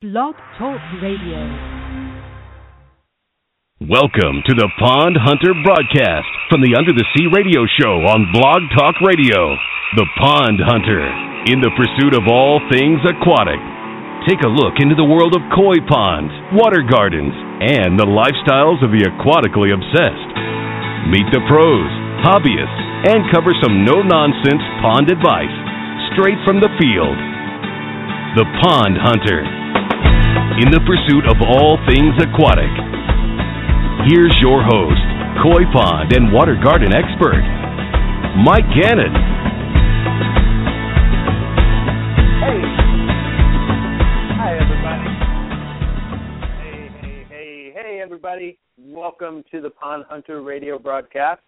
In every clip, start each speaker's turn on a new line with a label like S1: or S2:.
S1: Blog Talk Radio.
S2: Welcome to the Pond Hunter broadcast from the Under the Sea radio show on Blog Talk Radio. The Pond Hunter, in the pursuit of all things aquatic. Take a look into the world of koi ponds, water gardens, and the lifestyles of the aquatically obsessed. Meet the pros, hobbyists, and cover some no nonsense pond advice straight from the field. The Pond Hunter in the pursuit of all things aquatic. Here's your host, koi pond and water garden expert, Mike Gannon.
S3: Hey. Hi, everybody. Hey, hey, hey, hey, everybody. Welcome to the Pond Hunter radio broadcast,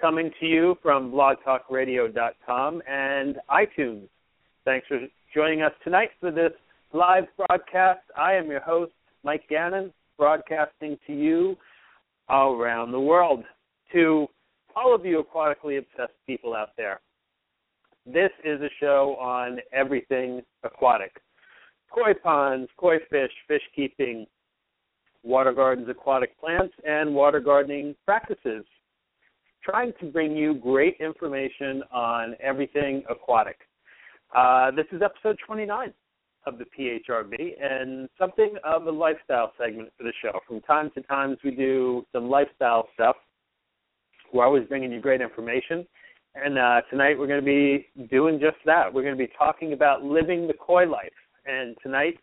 S3: coming to you from blogtalkradio.com and iTunes. Thanks for joining us tonight for this live broadcast. I am your host, Mike Gannon, broadcasting to you all around the world. To all of you aquatically obsessed people out there, this is a show on everything aquatic koi ponds, koi fish, fish keeping, water gardens, aquatic plants, and water gardening practices. Trying to bring you great information on everything aquatic. Uh, this is episode 29 of the PHRB and something of a lifestyle segment for the show. From time to time, we do some lifestyle stuff. We're always bringing you great information. And uh, tonight we're going to be doing just that. We're going to be talking about living the koi life. And tonight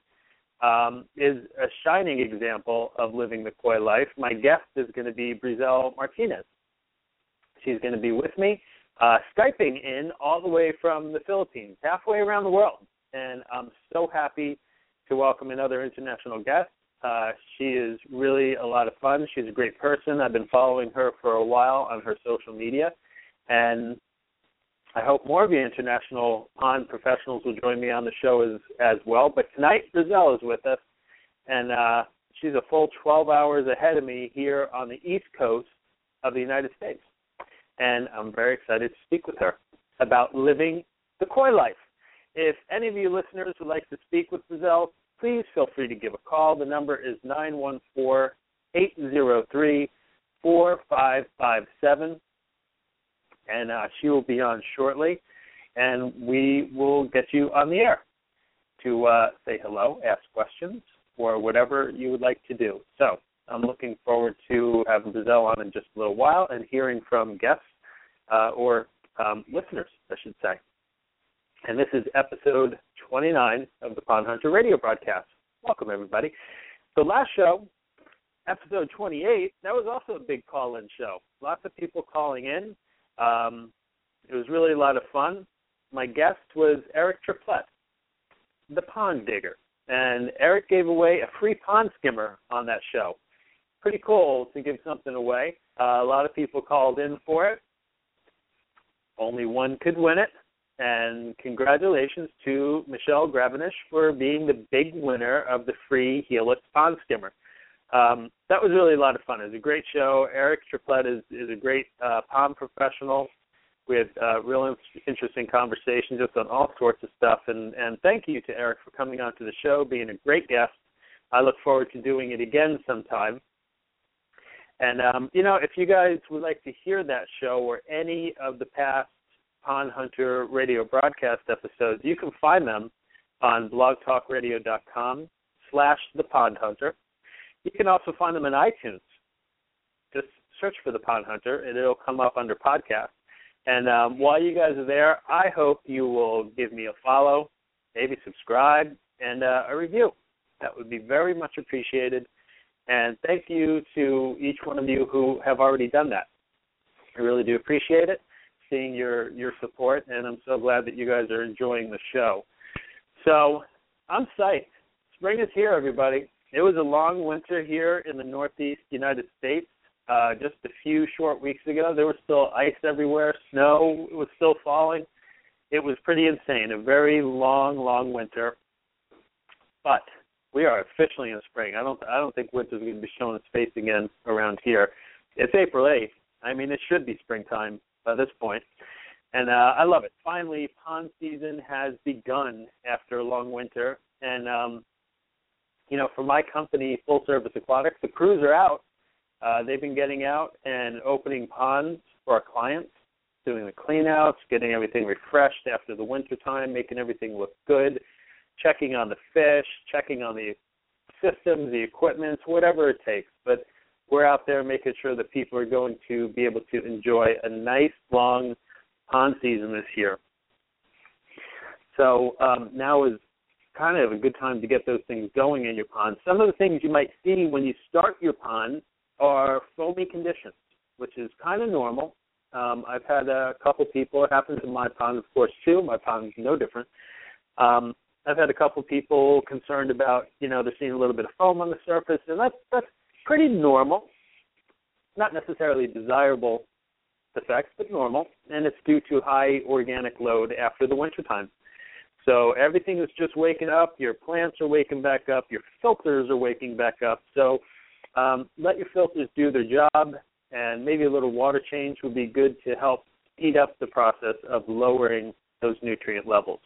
S3: um, is a shining example of living the koi life. My guest is going to be Briexcell Martinez. She's going to be with me, uh, Skyping in all the way from the Philippines, halfway around the world and I'm so happy to welcome another international guest. Uh, she is really a lot of fun. She's a great person. I've been following her for a while on her social media, and I hope more of you international pond professionals will join me on the show as as well. But tonight, Briexcell is with us, and uh, she's a full 12 hours ahead of me here on the East Coast of the United States, and I'm very excited to speak with her about living the koi life. If any of you listeners would like to speak with Briexcell, please feel free to give a call. The number is 914 803 4557. And uh, she will be on shortly. And we will get you on the air to uh, say hello, ask questions, or whatever you would like to do. So I'm looking forward to having Briexcell on in just a little while and hearing from guests uh, or um, listeners, I should say and this is episode 29 of the Pond Hunter radio broadcast. Welcome, everybody. So, last show, episode 28, that was also a big call in show. Lots of people calling in. Um, it was really a lot of fun. My guest was Eric Triplett, the pond digger. And Eric gave away a free pond skimmer on that show. Pretty cool to give something away. Uh, a lot of people called in for it. Only one could win it and congratulations to Michelle Gravenish for being the big winner of the free Helix Pond Skimmer. Um, that was really a lot of fun. It was a great show. Eric Triplett is, is a great uh, pond professional. We had uh, real in- interesting conversations just on all sorts of stuff. And, and thank you to Eric for coming on to the show, being a great guest. I look forward to doing it again sometime. And um, you know, if you guys would like to hear that show or any of the past Pond Hunter radio broadcast episodes, you can find them on blogtalkradio.com slash the Pond Hunter. You can also find them in iTunes. Just search for the Pond Hunter and it'll come up under podcast. And um, while you guys are there, I hope you will give me a follow, maybe subscribe, and uh, a review. That would be very much appreciated. And thank you to each one of you who have already done that. I really do appreciate it seeing your your support, and I'm so glad that you guys are enjoying the show. So I'm psyched. Spring is here, everybody. It was a long winter here in the Northeast United States. Uh, just a few short weeks ago, there was still ice everywhere. Snow was still falling. It was pretty insane. A very long, long winter. But we are officially in spring. I don't. I don't think winter's going to be showing its face again around here. It's April 8th. I mean, it should be springtime by this point. And uh, I love it. Finally, pond season has begun after a long winter, and um, you know, for my company, Full Service Aquatics, the crews are out. Uh, they've been getting out and opening ponds for our clients, doing the cleanouts, getting everything refreshed after the winter time, making everything look good, checking on the fish, checking on the systems, the equipment, whatever it takes. But we're out there making sure that people are going to be able to enjoy a nice long pond season this year. So um, now is kind of a good time to get those things going in your pond. Some of the things you might see when you start your pond are foamy conditions, which is kind of normal. Um, I've had a couple people. It happens in my pond, of course, too. My pond is no different. Um, I've had a couple people concerned about, you know, they're seeing a little bit of foam on the surface, and that's that's pretty normal. Not necessarily desirable effects, but normal, and it's due to high organic load after the winter time. So everything is just waking up. Your plants are waking back up. Your filters are waking back up. So um, let your filters do their job, and maybe a little water change would be good to help speed up the process of lowering those nutrient levels.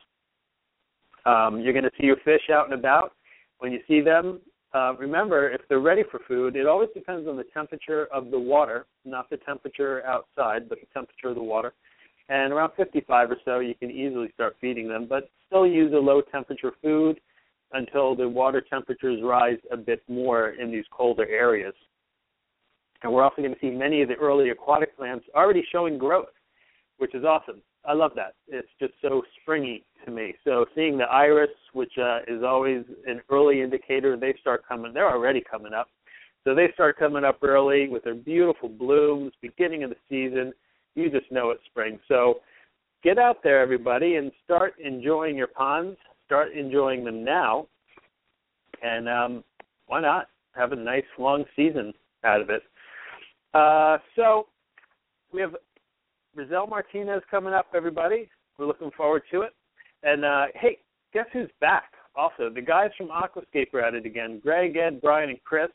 S3: Um, you're going to see your fish out and about. When you see them, uh, remember if they're ready for food, it always depends on the temperature of the water, not the temperature outside, but the temperature of the water. And around 55 or so, you can easily start feeding them, but still use a low temperature food until the water temperatures rise a bit more in these colder areas. And we're also going to see many of the early aquatic plants already showing growth, which is awesome. I love that. It's just so springy to me. So seeing the iris, which uh, is always an early indicator, they start coming. They're already coming up. So they start coming up early with their beautiful blooms, beginning of the season. You just know it's spring. So get out there, everybody, and start enjoying your ponds. Start enjoying them now, and um, why not have a nice long season out of it? Uh, so we have Briexcell Martinez coming up, everybody. We're looking forward to it. And uh, hey, guess who's back? Also, the guys from Aquascape are at it again. Greg, Ed, Brian, and Chris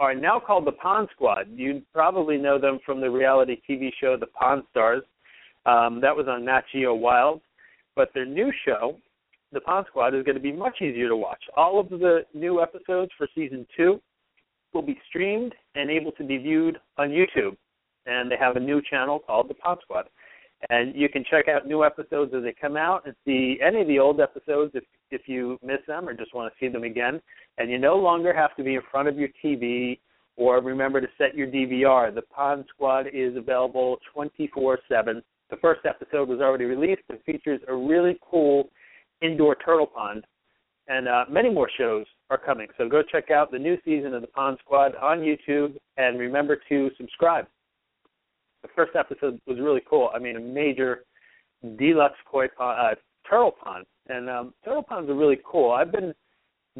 S3: are now called the Pond Squad. You probably know them from the reality TV show The Pond Stars. Um, that was on Nat Geo Wild. But their new show, The Pond Squad, is going to be much easier to watch. All of the new episodes for season two will be streamed and able to be viewed on YouTube and they have a new channel called the Pond Squad. And you can check out new episodes as they come out and see any of the old episodes if if you miss them or just want to see them again. And you no longer have to be in front of your TV or remember to set your DVR. The Pond Squad is available 24/7. The first episode was already released and features a really cool indoor turtle pond, and uh, many more shows are coming. So go check out the new season of the Pond Squad on YouTube, and remember to subscribe the first episode was really cool. I mean, a major deluxe koi pond, uh, turtle pond, and um, turtle ponds are really cool. I've been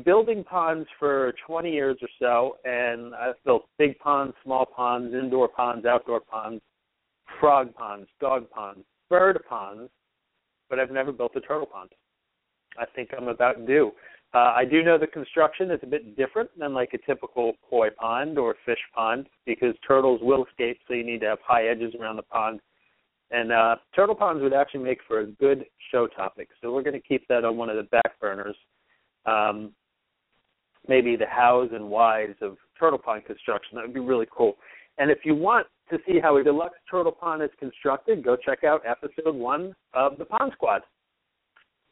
S3: building ponds for 20 years or so, and I've built big ponds, small ponds, indoor ponds, outdoor ponds, frog ponds, dog ponds, bird ponds, but I've never built a turtle pond. I think I'm about due. Uh, I do know the construction is a bit different than like a typical koi pond or fish pond because turtles will escape, so you need to have high edges around the pond. And uh, turtle ponds would actually make for a good show topic, so we're going to keep that on one of the back burners. Um, maybe the hows and whys of turtle pond construction. That would be really cool. And if you want to see how a deluxe turtle pond is constructed, go check out episode one of the Pond Squad.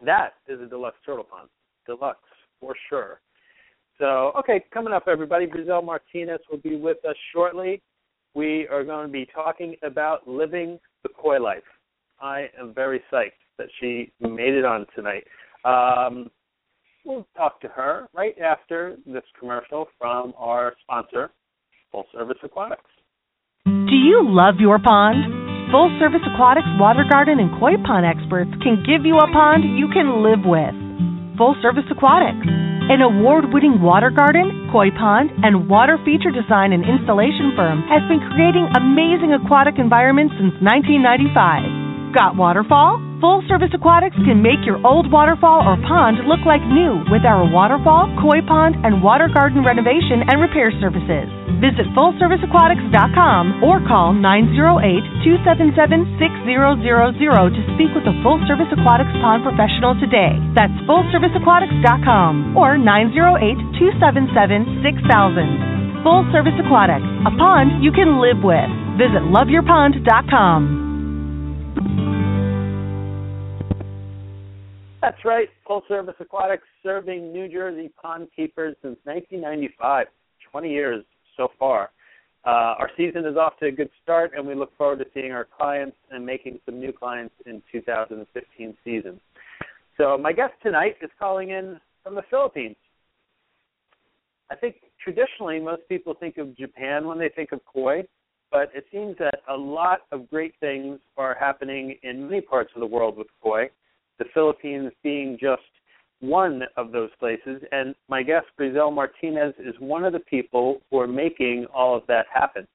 S3: That is a deluxe turtle pond. Deluxe for sure. So, okay, coming up, everybody, Briexcell Martinez will be with us shortly. We are going to be talking about living the koi life. I am very psyched that she made it on tonight. Um, we'll talk to her right after this commercial from our sponsor, Full Service Aquatics.
S1: Do you love your pond? Full Service Aquatics water garden and koi pond experts can give you a pond you can live with. Full Service Aquatics, an award winning water garden, koi pond, and water feature design and installation firm, has been creating amazing aquatic environments since 1995. Got waterfall? Full Service Aquatics can make your old waterfall or pond look like new with our waterfall, koi pond, and water garden renovation and repair services. Visit fullserviceaquatics.com or call 908-277-6000 to speak with a full service aquatics pond professional today. That's fullserviceaquatics.com or 908-277-6000. Full Service Aquatics, a pond you can live with. Visit loveyourpond.com.
S3: That's right. Full Service Aquatics serving New Jersey pond keepers since 1995. 20 years so far. Uh, our season is off to a good start, and we look forward to seeing our clients and making some new clients in 2015 season. So my guest tonight is calling in from the Philippines. I think traditionally most people think of Japan when they think of koi, but it seems that a lot of great things are happening in many parts of the world with koi the Philippines being just one of those places. And my guest, Briexcell Martinez, is one of the people who are making all of that happen.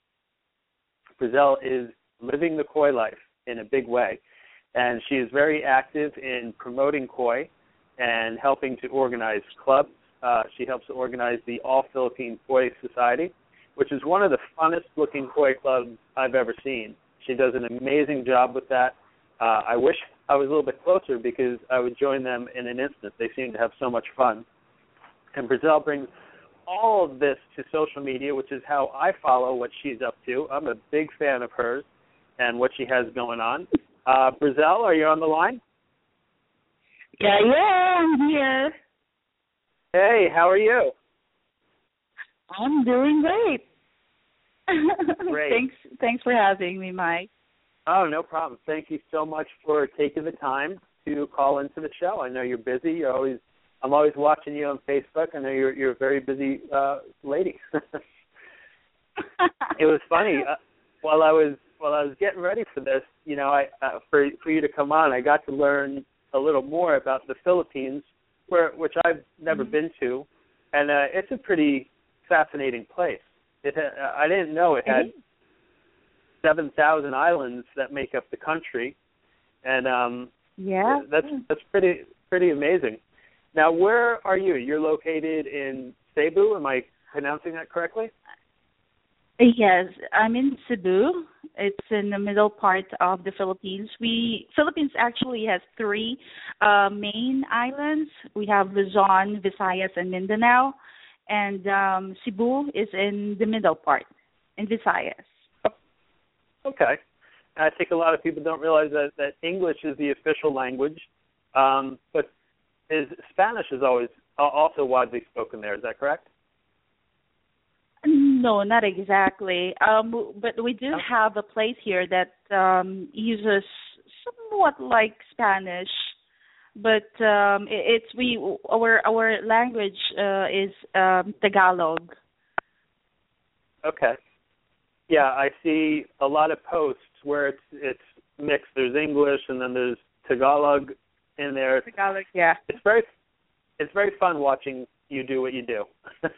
S3: Briexcell is living the koi life in a big way. And she is very active in promoting koi and helping to organize clubs. Uh, she helps to organize the All Philippine Koi Society, which is one of the funnest looking koi clubs I've ever seen. She does an amazing job with that. Uh, I wish I was a little bit closer because I would join them in an instant. They seem to have so much fun. And Briexcell brings all of this to social media, which is how I follow what she's up to. I'm a big fan of hers and what she has going on. Uh, Briexcell, are you on the line?
S4: Yeah, yeah, I'm here.
S3: Hey, how are you?
S4: I'm doing great.
S3: Great.
S4: thanks, thanks for having me, Mike.
S3: Oh, no problem. Thank you so much for taking the time to call into the show. I know you're busy. You're always I'm always watching you on Facebook. I know you're you're a very busy uh lady. it was funny uh, while I was while I was getting ready for this, you know, I uh, for for you to come on, I got to learn a little more about the Philippines where which I've never
S4: Mm-hmm.
S3: been to and uh it's a pretty fascinating place. It ha- I didn't know it had
S4: Mhm.
S3: seven thousand islands that make up the country, and um,
S4: Yeah.
S3: that's that's pretty pretty amazing. Now, where are you? You're located in Cebu. Am I pronouncing that correctly?
S4: Yes, I'm in Cebu. It's in the middle part of the Philippines. We Philippines actually has three uh, main islands. We have Luzon, Visayas, and Mindanao, and um, Cebu is in the middle part, in Visayas.
S3: Okay. I think a lot of people don't realize that that English is the official language, um, but is Spanish is always uh, also widely spoken there. Is that correct?
S4: No, not exactly. Um, but we do have a place here that um, uses somewhat like Spanish, but um, it, it's we our our language uh, is um, Tagalog.
S3: Okay. Yeah, I see a lot of posts where it's it's mixed. There's English and then there's Tagalog in there.
S4: Tagalog, yeah.
S3: It's very it's very fun watching you do what you do.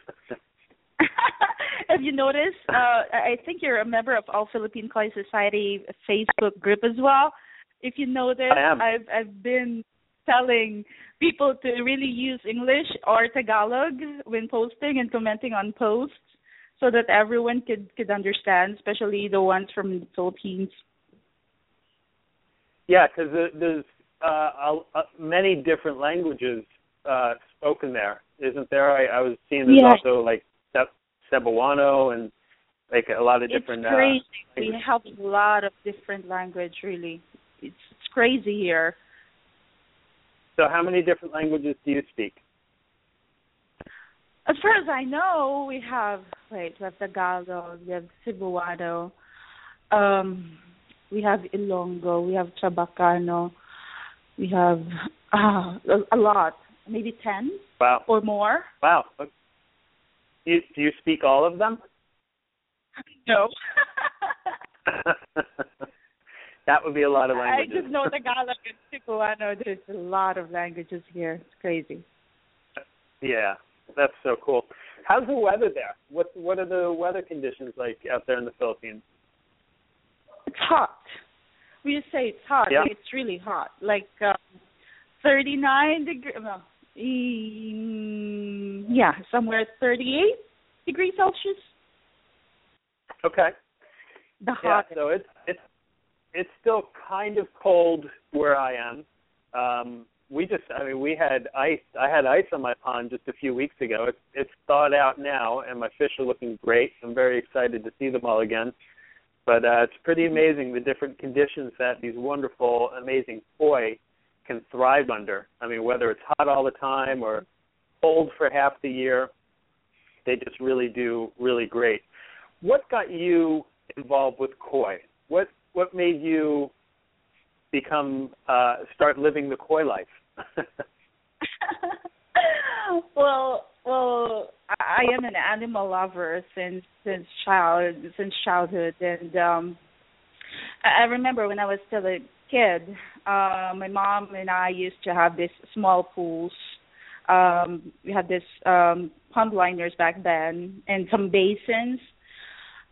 S4: Have you noticed? Uh, I think you're a member of All Philippine Koi Society Facebook group as well. If you notice. I've I've been telling people to really use English or Tagalog when posting and commenting on posts, so that everyone could could understand, especially the ones from the Philippines.
S3: yeah, because there's uh, a, a, many different languages uh, spoken there, isn't there? I, I was seeing there's
S4: Yeah.
S3: also like Ce- Cebuano and like a lot of different.
S4: it's crazy.
S3: Uh,
S4: we have a lot of different language. Really, it's it's crazy here.
S3: so, how many different languages do you speak?
S4: As far as I know, we have wait, we have Tagalog, we have Cebuano, um, we have Ilonggo, we have Chabacano, we have uh, a, a lot, maybe ten
S3: Wow,
S4: or more.
S3: wow. Do you, do you speak all of them?
S4: No,
S3: that would be a lot of languages.
S4: I just know Tagalog and Cebuano. There's a lot of languages here. It's crazy.
S3: Yeah, that's so cool. How's the weather there? What what are the weather conditions like out there in the Philippines?
S4: It's hot. We just say it's hot.
S3: Yeah.
S4: It's really hot. Like um, 39 degree. Well, yeah, somewhere 38 degrees Celsius.
S3: Okay.
S4: The hot.
S3: Yeah, so it's it's it's still kind of cold where I am. Um we just I mean we had ice I had ice on my pond just a few weeks ago. It's it's thawed out now and my fish are looking great. I'm very excited to see them all again. But uh it's pretty amazing the different conditions that these wonderful, amazing koi can thrive under. I mean whether it's hot all the time or cold for half the year, they just really do really great. What got you involved with koi? What what made you become uh start living the koi life?
S4: well, well, I am an animal lover since since child since childhood, and um I I remember when I was still a kid, uh, my mom and I used to have these small pools. Um, we had this um, pond liners back then, and some basins.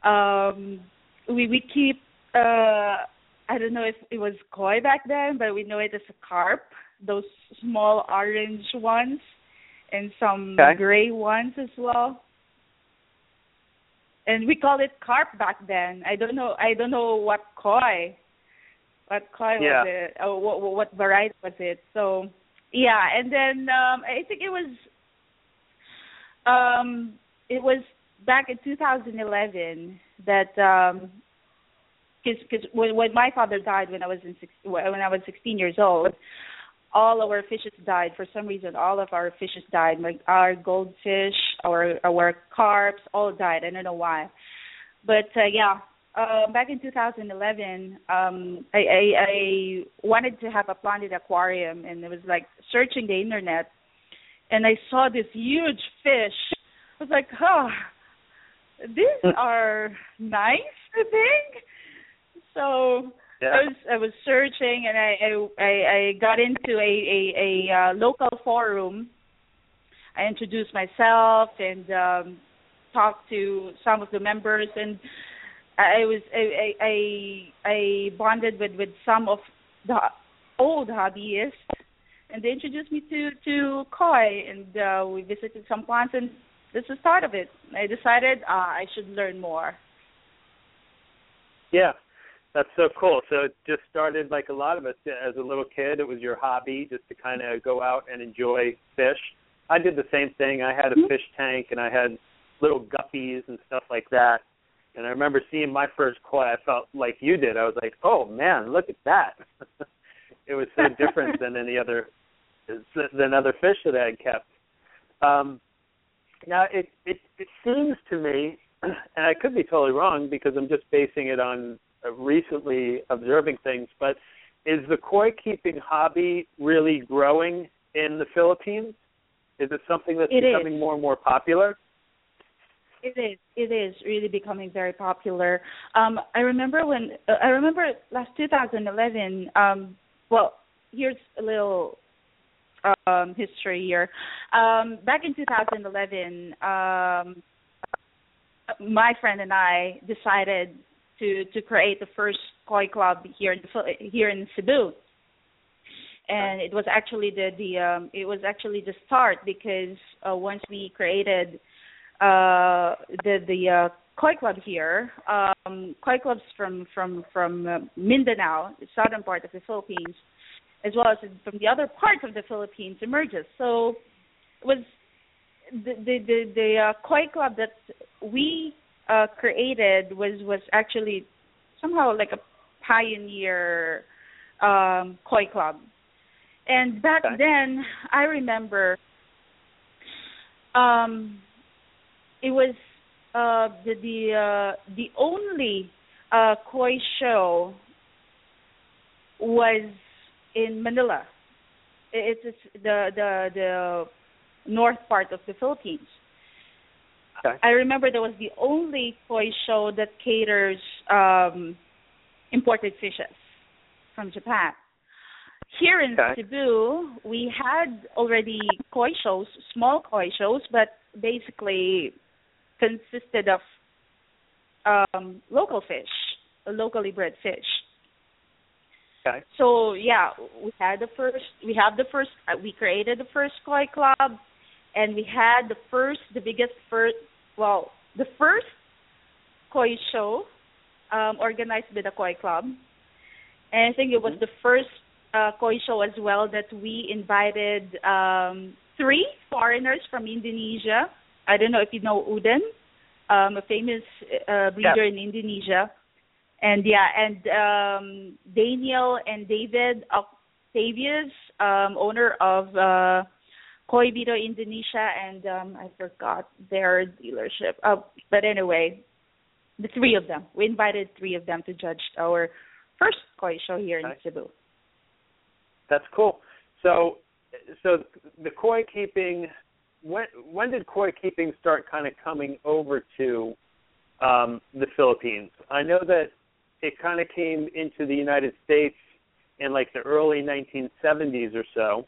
S4: Um, we we keep. Uh, I don't know if it was koi back then, but we know it as a carp. Those small orange ones, and some
S3: Okay.
S4: gray ones as well and we called it carp back then. I don't know. I don't know what koi, what koi
S3: Yeah.
S4: was it? Oh, what, what variety was it? So yeah, and then um I think it was um it was back in 2011 that um because cause when, when my father died when I was in six, when I was 16 years old, all our fishes died for some reason. All of our fishes died. Like our goldfish, our our carps, all died. I don't know why, but uh, yeah. Uh, back in 2011, um, I, I, I wanted to have a planted aquarium, and it was like searching the internet, and I saw this huge fish. I was like, "Oh, these are nice." I think so.
S3: Yeah.
S4: I was I was searching and I I I, got into a a, a uh, local forum. I introduced myself and um talked to some of the members and I was I I I, I bonded with with some of the old hobbyists and they introduced me to to koi and uh we visited some plants and this is the start of it. I decided uh, I should learn more.
S3: Yeah, that's so cool. So it just started like a lot of us as a little kid. It was your hobby just to kind of go out and enjoy fish. I did the same thing. I had a
S4: Mhm.
S3: fish tank and I had little guppies and stuff like that. And I remember seeing my first koi. I felt like you did. I was like, "Oh man, look at that!" it was so different than any other than other fish that I had kept. Um, now it it it seems to me, and I could be totally wrong because I'm just basing it on recently observing things, but is the koi keeping hobby really growing in the Philippines? Is it something that's
S4: It is.
S3: becoming more and more popular?
S4: It is. It is really becoming very popular. Um, I remember when uh, I remember last 2011. Um, well, here's a little um, history here. Um, back in 2011, um, my friend and I decided to to create the first koi club here in here in Cebu. And it was actually the the um, it was actually the start because uh, once we created uh the the uh koi club here um koi clubs from from from uh, Mindanao the southern part of the Philippines as well as from the other parts of the Philippines emerges so it was the the the, the uh, koi club that we uh created was was actually somehow like a pioneer um koi club and back
S3: Okay.
S4: then I remember um it was uh the the uh the only uh koi show was in Manila. It's, it's the the the north part of the Philippines.
S3: Okay.
S4: I remember there was the only koi show that caters um imported fishes from Japan. Here in
S3: Okay.
S4: Cebu, we had already koi shows, small koi shows, but basically consisted of um, local fish, locally bred fish.
S3: Okay.
S4: So yeah, we had the first, we have the first, uh, we created the first koi club, and we had the first, the biggest first, well, the first koi show um, organized by the Koi Club. And I think it was mm-hmm. the first uh, koi show as well that we invited um, three foreigners from Indonesia. I don't know if you know Uden, um, a famous uh, breeder in Indonesia. And yeah, and um, Daniel and David Octavius, um, owner of uh, Koi Biro Indonesia, and um, I forgot their dealership. Uh, but anyway, the three of them. We invited three of them to judge our first koi show here in Cebu.
S3: That's cool. So, so the koi keeping. When when did koi keeping start kind of coming over to um, the Philippines? I know that it kind of came into the United States in like the early 1970s or so,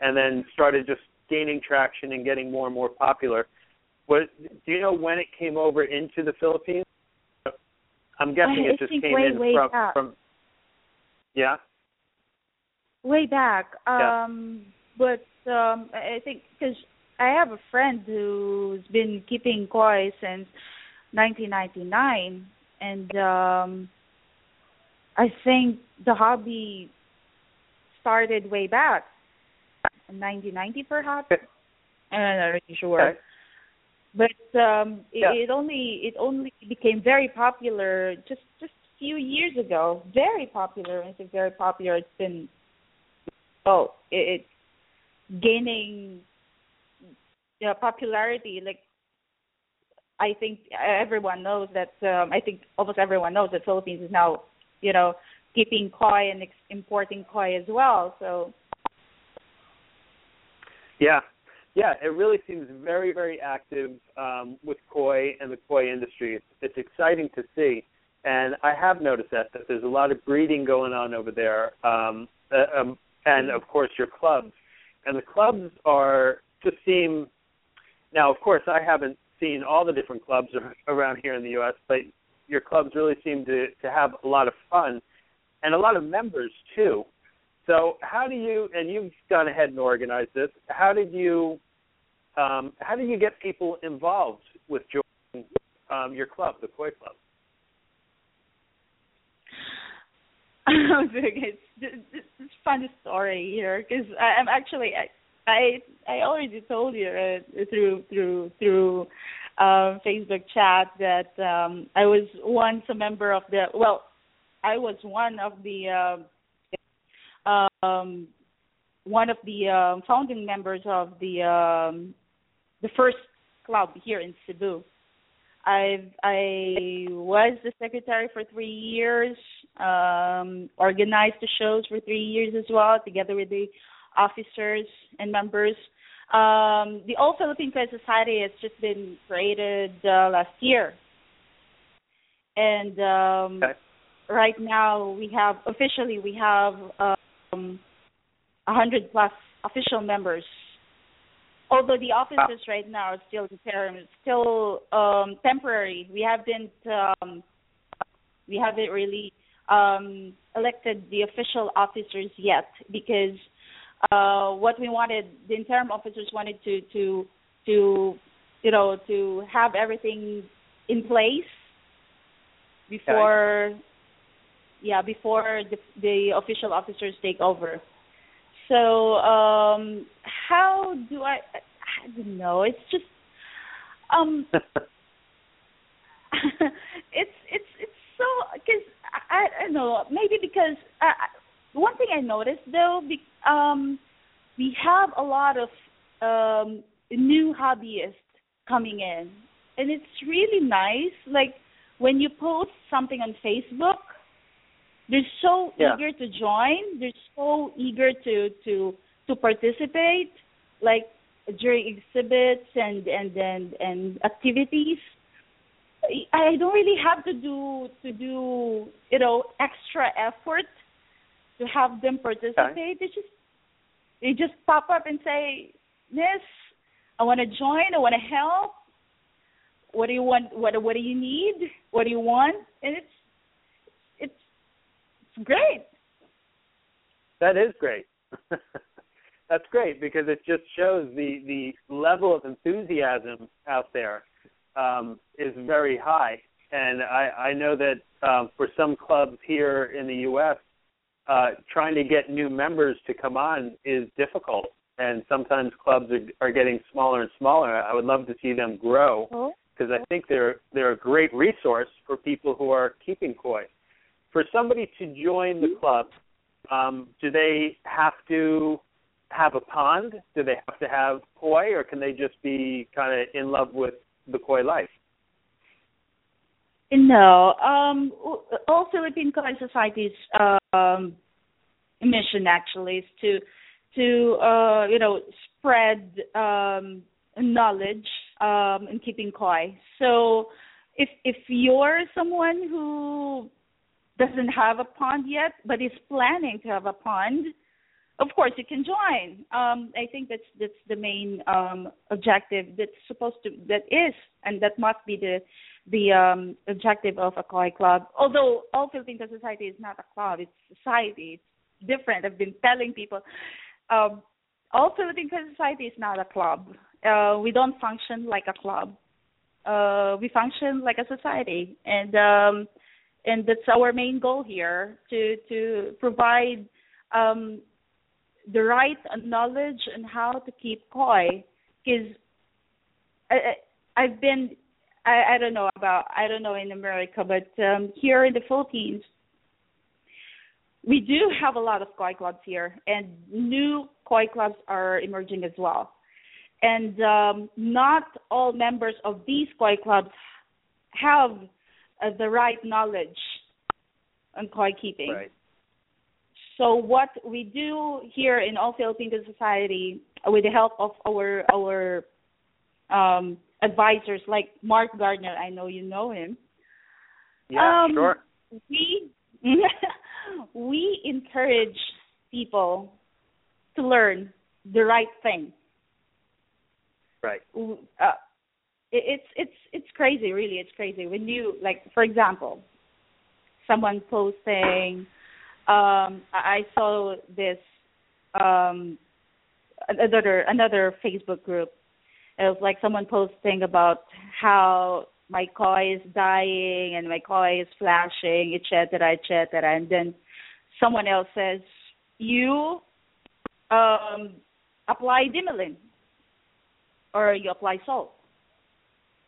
S3: and then started just gaining traction and getting more and more popular. What do you know when it came over into the Philippines? I'm guessing
S4: I
S3: it just
S4: came
S3: way,
S4: in way
S3: from,
S4: back.
S3: from yeah
S4: way back. Um, yeah. But um, I think because I have a friend who's been keeping koi since 1999, and um, I think the hobby started way back in 1990, perhaps. I'm not really sure.
S3: Okay.
S4: But um, it,
S3: yeah.
S4: it only it only became very popular just just a few years ago. Very popular. When I very popular, it's been oh, it, it's gaining you know, popularity. Like I think everyone knows that. Um, I think almost everyone knows that Philippines is now, you know, keeping koi and ex- importing koi as well. So.
S3: Yeah, yeah, it really seems very, very active um, with koi and the koi industry. It's, it's exciting to see, and I have noticed that that there's a lot of breeding going on over there. Um, uh, um, and of course your clubs. And the clubs are just seem now of course I haven't seen all the different clubs around here in the US, but your clubs really seem to to have a lot of fun and a lot of members too. So how do you and you've gone ahead and organized this, how did you um, how did you get people involved with joining um, your club, the Koi Club?
S4: it's, it's, funny story here because I'm actually I, I I already told you uh, through through through um, Facebook chat that um, I was once a member of the well I was one of the uh, um, one of the um, founding members of the um, the first club here in Cebu. I I was the secretary for three years, um, organized the shows for three years as well, together with the officers and members. Um, the All Philippine Koi Society has just been created uh, last year, and um,
S3: okay.
S4: right now we have officially we have um, 100 plus official members although the offices right now are still term, still um, temporary. We haven't um, we haven't really um, elected the official officers yet because uh, what we wanted, the interim officers wanted to to to you know to have everything in place before. Yeah before the the official officers take over. So um how do I I don't know. It's just um it's it's it's so cuz I, I don't know, maybe because I, one thing I noticed though be, um we have a lot of um new hobbyists coming in and it's really nice like when you post something on Facebook they're so
S3: yeah.
S4: eager to join. They're so eager to to to participate, like during exhibits and and and and activities. I don't really have to do to do you know extra effort to have them participate.
S3: Okay.
S4: They just they just pop up and say, "Miss, I want to join. I want to help. What do you want? What what do you need? What do you want?" And it's great.
S3: That is great. That's great because it just shows the the level of enthusiasm out there um, is very high, and I, I know that um, for some clubs here in the U.S., uh, trying to get new members to come on is difficult, and sometimes clubs are, are getting smaller and smaller. I would love to see them grow because oh. I think they're they're a great resource for people who are keeping koi. For somebody to join the club, um, do they have to have a pond? Do they have to have koi, or can they just be kind of in love with the koi life?
S4: No, um, all Philippine Koi societies um, mission actually is to to uh, you know spread um, knowledge um, in keeping koi. So if if you're someone who doesn't have a pond yet but is planning to have a pond, of course you can join. Um, I think that's that's the main um, objective that's supposed to that is and that must be the the um, objective of a koi club. Although all Philippine Society is not a club, it's society. It's different. I've been telling people um, all Philippine Society is not a club. Uh, we don't function like a club. Uh, we function like a society, and um, and that's our main goal here to to provide um, the right knowledge on how to keep koi. Because I've been I, I don't know about I don't know in America, but um, here in the Philippines, we do have a lot of koi clubs here, and new koi clubs are emerging as well. And um, not all members of these koi clubs have the right knowledge on koi keeping.
S3: Right.
S4: So what we do here in All Filipino Society, with the help of our our um, advisors like Mark Gardner. I know you know him.
S3: Yeah,
S4: um,
S3: sure.
S4: We we encourage people to learn the right thing.
S3: Right.
S4: Uh, it's it's it's crazy, really. It's crazy when you like, for example, someone posting. Um, I saw this um, another another Facebook group it was like someone posting about how my koi is dying and my koi is flashing, etc., etc. And then someone else says, "You um, apply Dimilin or you apply salt."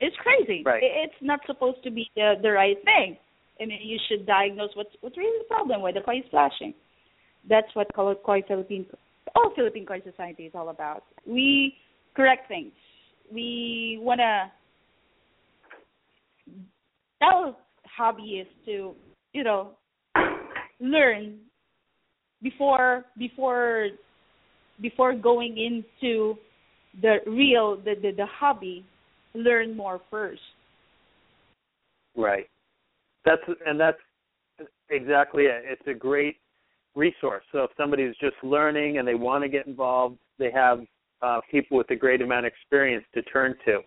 S4: It's crazy.
S3: Right.
S4: It's not supposed to be the the right thing. I mean, you should diagnose what's what's really the problem, why the koi is flashing. That's what color Koi Philippine, all Philippine Koi Society is all about. We correct things we want to tell hobbyists to you know learn before before before going into the real the, the the hobby learn more first
S3: right that's and that's exactly it it's a great resource so if somebody's just learning and they want to get involved they have uh, people with a great amount of experience to turn to.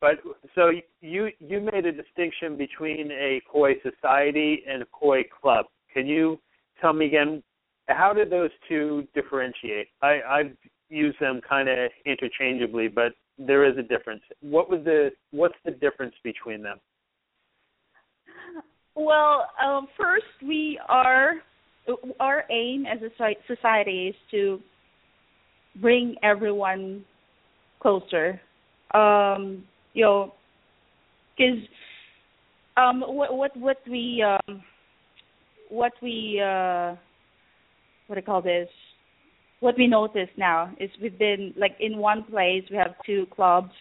S3: But so you you made a distinction between a koi society and a koi club. Can you tell me again how did those two differentiate? I, I've used them kind of interchangeably, but there is a difference. What was the what's the difference between them?
S4: Well, um, first we are our aim as a society is to bring everyone closer. Um, you know, because um, what what what we um, what we uh, what I call this, what we notice now is we've been like in one place we have two clubs.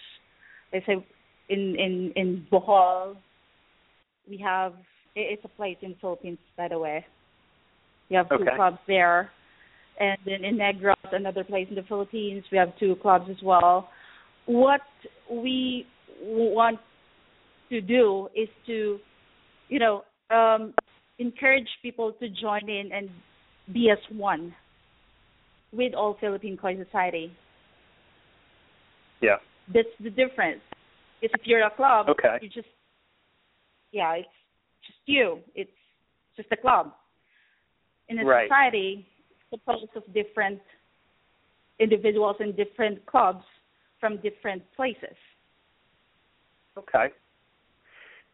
S4: They say in in in Bohol, we have it's a place in Philippines by the way. We have two
S3: okay.
S4: clubs there and then in Negros, another place in the Philippines, we have two clubs as well. What we want to do is to, you know, um, encourage people to join in and be as one with all Philippine Koi Society.
S3: Yeah.
S4: That's the difference. If you're a club,
S3: okay.
S4: you just, yeah, it's just you. It's just a club. In a
S3: right.
S4: society, it's composed of different individuals in different clubs from different places.
S3: Okay.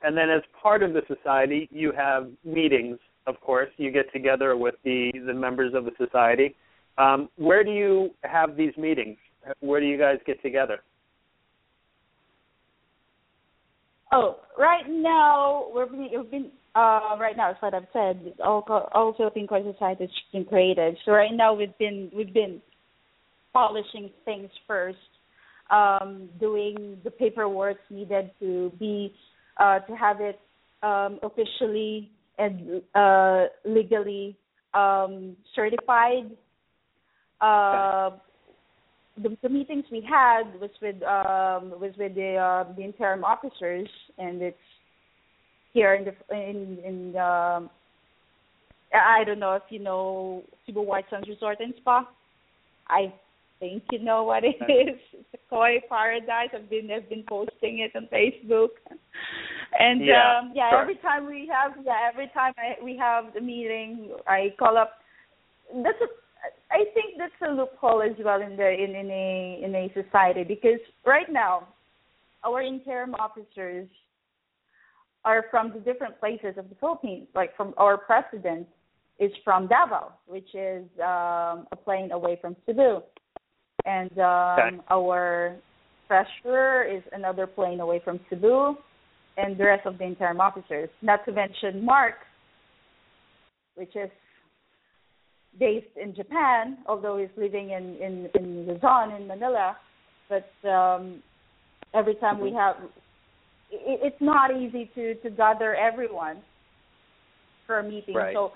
S3: and then as part of the society, you have meetings. Of course, you get together with the the members of the society. Um, where do you have these meetings? Where do you guys get together?
S4: Oh, right now we're being, we've been uh, right now, as what I've said, all Philippine Koi Society has been created. So right now we've been we've been polishing things first, um, doing the paperwork needed to be uh, to have it um, officially and uh, legally um, certified. Uh, the, the meetings we had was with um, was with the uh, the interim officers, and it's here in the in in um, I don't know if you know Cebu White Sands Resort and Spa. I think you know what it is. It's a koi paradise. I've been I've been posting it on Facebook. And
S3: yeah,
S4: um yeah,
S3: sure.
S4: every time we have yeah, every time I, we have the meeting I call up that's a I think that's a loophole as well in the in, in a in a society because right now our interim officers are from the different places of the Philippines. Like from our president is from Davao, which is um, a plane away from Cebu, and um,
S3: Okay.
S4: our treasurer is another plane away from Cebu, and the rest of the interim officers. Not to mention Mark, which is based in Japan, although he's living in in in Luzon in Manila. But um, every time we have, it, it's not easy to to gather everyone for a meeting.
S3: Right.
S4: So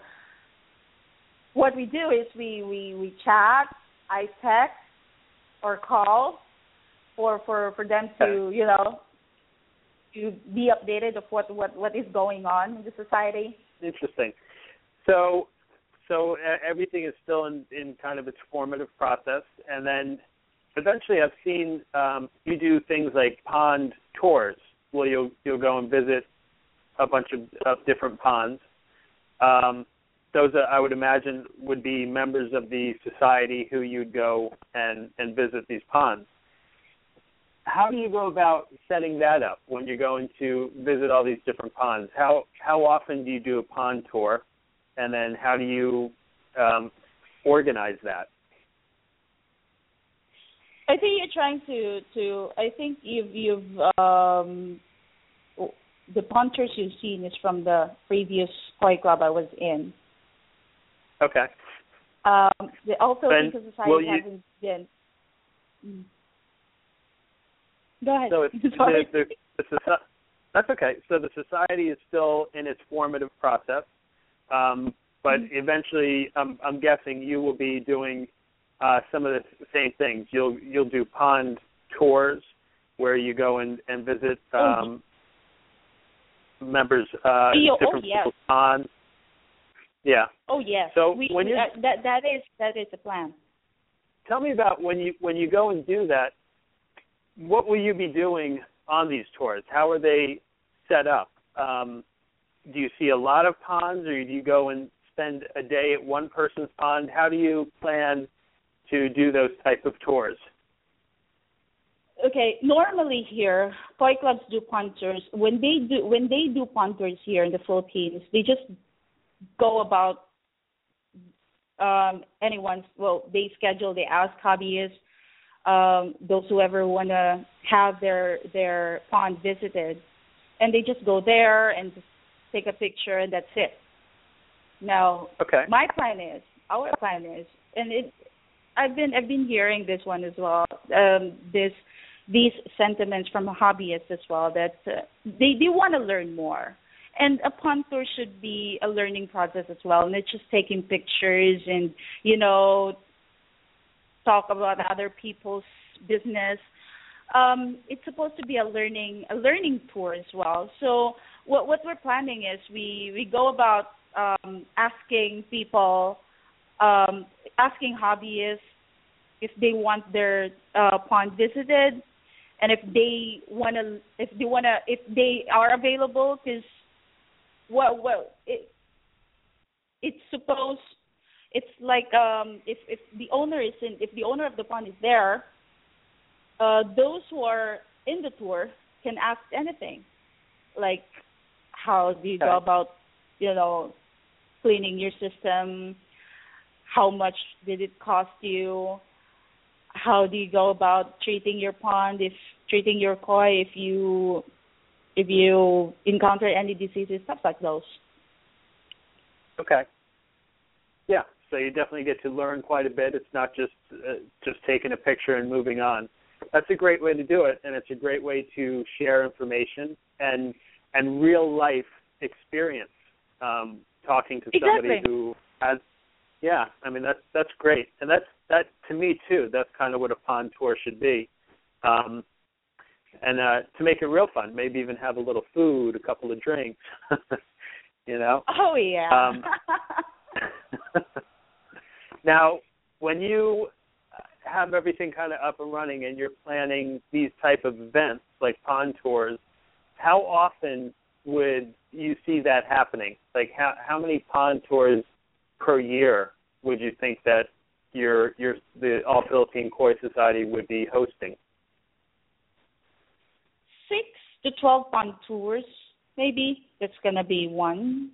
S4: what we do is we we we chat, I text or call for for for them to you know to be updated of what what what is going on in the society.
S3: Interesting. So, so everything is still in, in kind of its formative process, and then eventually, I've seen um, you do things like pond tours, where you'll you'll go and visit a bunch of, of different ponds. Um, those, uh, I would imagine, would be members of the society who you'd go and and visit these ponds. How do you go about setting that up when you're going to visit all these different ponds? How how often do you do a pond tour, and then how do you um, organize that?
S4: I think you're trying to to. I think you've you've um the pond tours you've seen is from the previous koi club I was in.
S3: Okay.
S4: Um, the also
S3: Then
S4: because society
S3: you-
S4: hasn't been. Mm. Go ahead.
S3: So it's the, the, the that's okay. So the society is still in its formative process, um, but
S4: Mhm.
S3: eventually, I'm, I'm guessing you will be doing uh, some of the same things. You'll you'll do pond tours where you go and, and visit um, members uh,
S4: oh,
S3: different
S4: yes.
S3: ponds. Yeah.
S4: oh yes.
S3: So
S4: we,
S3: when you're-
S4: uh, that that is that is the plan.
S3: Tell me about when you when you go and do that. What will you be doing on these tours? How are they set up? Um, do you see a lot of ponds, or do you go and spend a day at one person's pond? How do you plan to do those type of tours?
S4: Okay, normally here, koi clubs do pond tours. When they do when they do pond tours here in the Philippines, they just go about um anyone's well, they schedule, they ask hobbyists, um, those who ever wanna have their their pond visited and they just go there and just take a picture and that's it. Now
S3: Okay.
S4: my plan is our plan is and it i've been i've been hearing this one as well um this these sentiments from hobbyists as well that uh, they they want to learn more and a pond tour should be a learning process as well not just taking pictures and you know talk about other people's business um it's supposed to be a learning a learning tour as well so what what we're planning is we we go about um asking people um asking hobbyists if they want their uh pond visited and if they want to if they want to if they are available cuz what what it it's supposed it's like um if if the owner is in if the owner of the pond is there uh those who are in the tour can ask anything. Like how do you go about you know cleaning your system how much did it cost you how do you go about treating your pond if treating your koi if you if you encounter any diseases stuff like those
S3: Okay. Yeah, so you definitely get to learn quite a bit. It's not just uh, just taking a picture and moving on. That's a great way to do it, and it's a great way to share information and and real life experience. Um, talking to somebody
S4: Exactly.
S3: who has, yeah, I mean that's that's great, and that's that to me too. That's kind of what a pond tour should be. Um, and uh, to make it real fun, maybe even have a little food, a couple of drinks. you know.
S4: oh yeah
S3: Um, now, when you have everything kind of up and running and you're planning these type of events like pond tours, how often would you see that happening? Like how how many pond tours per year would you think that your your the All Philippine Koi Society would be hosting?
S4: six to twelve pond tours maybe that's gonna be one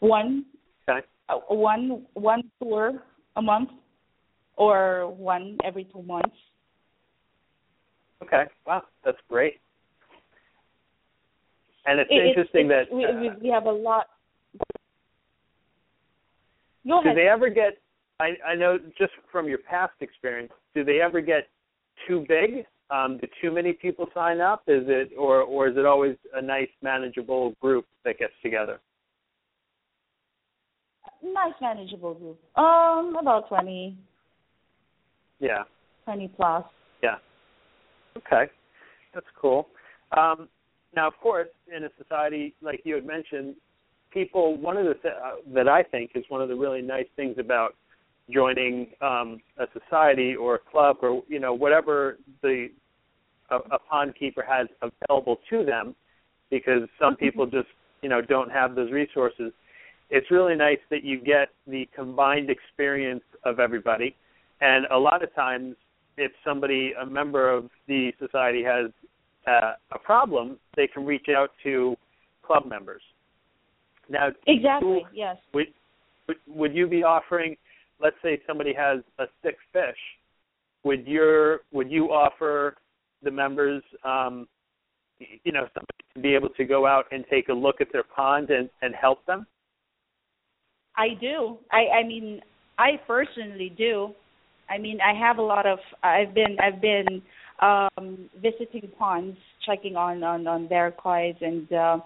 S4: one
S3: Okay.
S4: uh, one one tour a month or one every two months
S3: Okay. Wow, that's great. And it's
S4: It-
S3: interesting
S4: it's-
S3: that
S4: we,
S3: uh,
S4: we we have a lot go
S3: do they ever get I, I know just from your past experience, do they ever get too big? Um, do too many people sign up? Is it or or is it always a nice manageable group that gets together?
S4: nice manageable group um about twenty
S3: Yeah.
S4: twenty plus
S3: Yeah. Okay. That's cool. Um, now, of course, in a society like you had mentioned, people, one of the th- uh, that I think is one of the really nice things about joining um, a society or a club or you know whatever the a, a pond keeper has available to them, because some people just you know don't have those resources. It's really nice that you get the combined experience of everybody, and a lot of times if somebody, a member of the society, has uh, a problem, they can reach out to club members. Now,
S4: exactly yes
S3: would, would would you be offering? Let's say somebody has a sick fish. Would your would you offer the members, um, you know, somebody to be able to go out and take a look at their pond and and help them?
S4: I do. I I mean, I personally do. I mean, I have a lot of. I've been I've been um visiting ponds, checking on on on their kois and uh,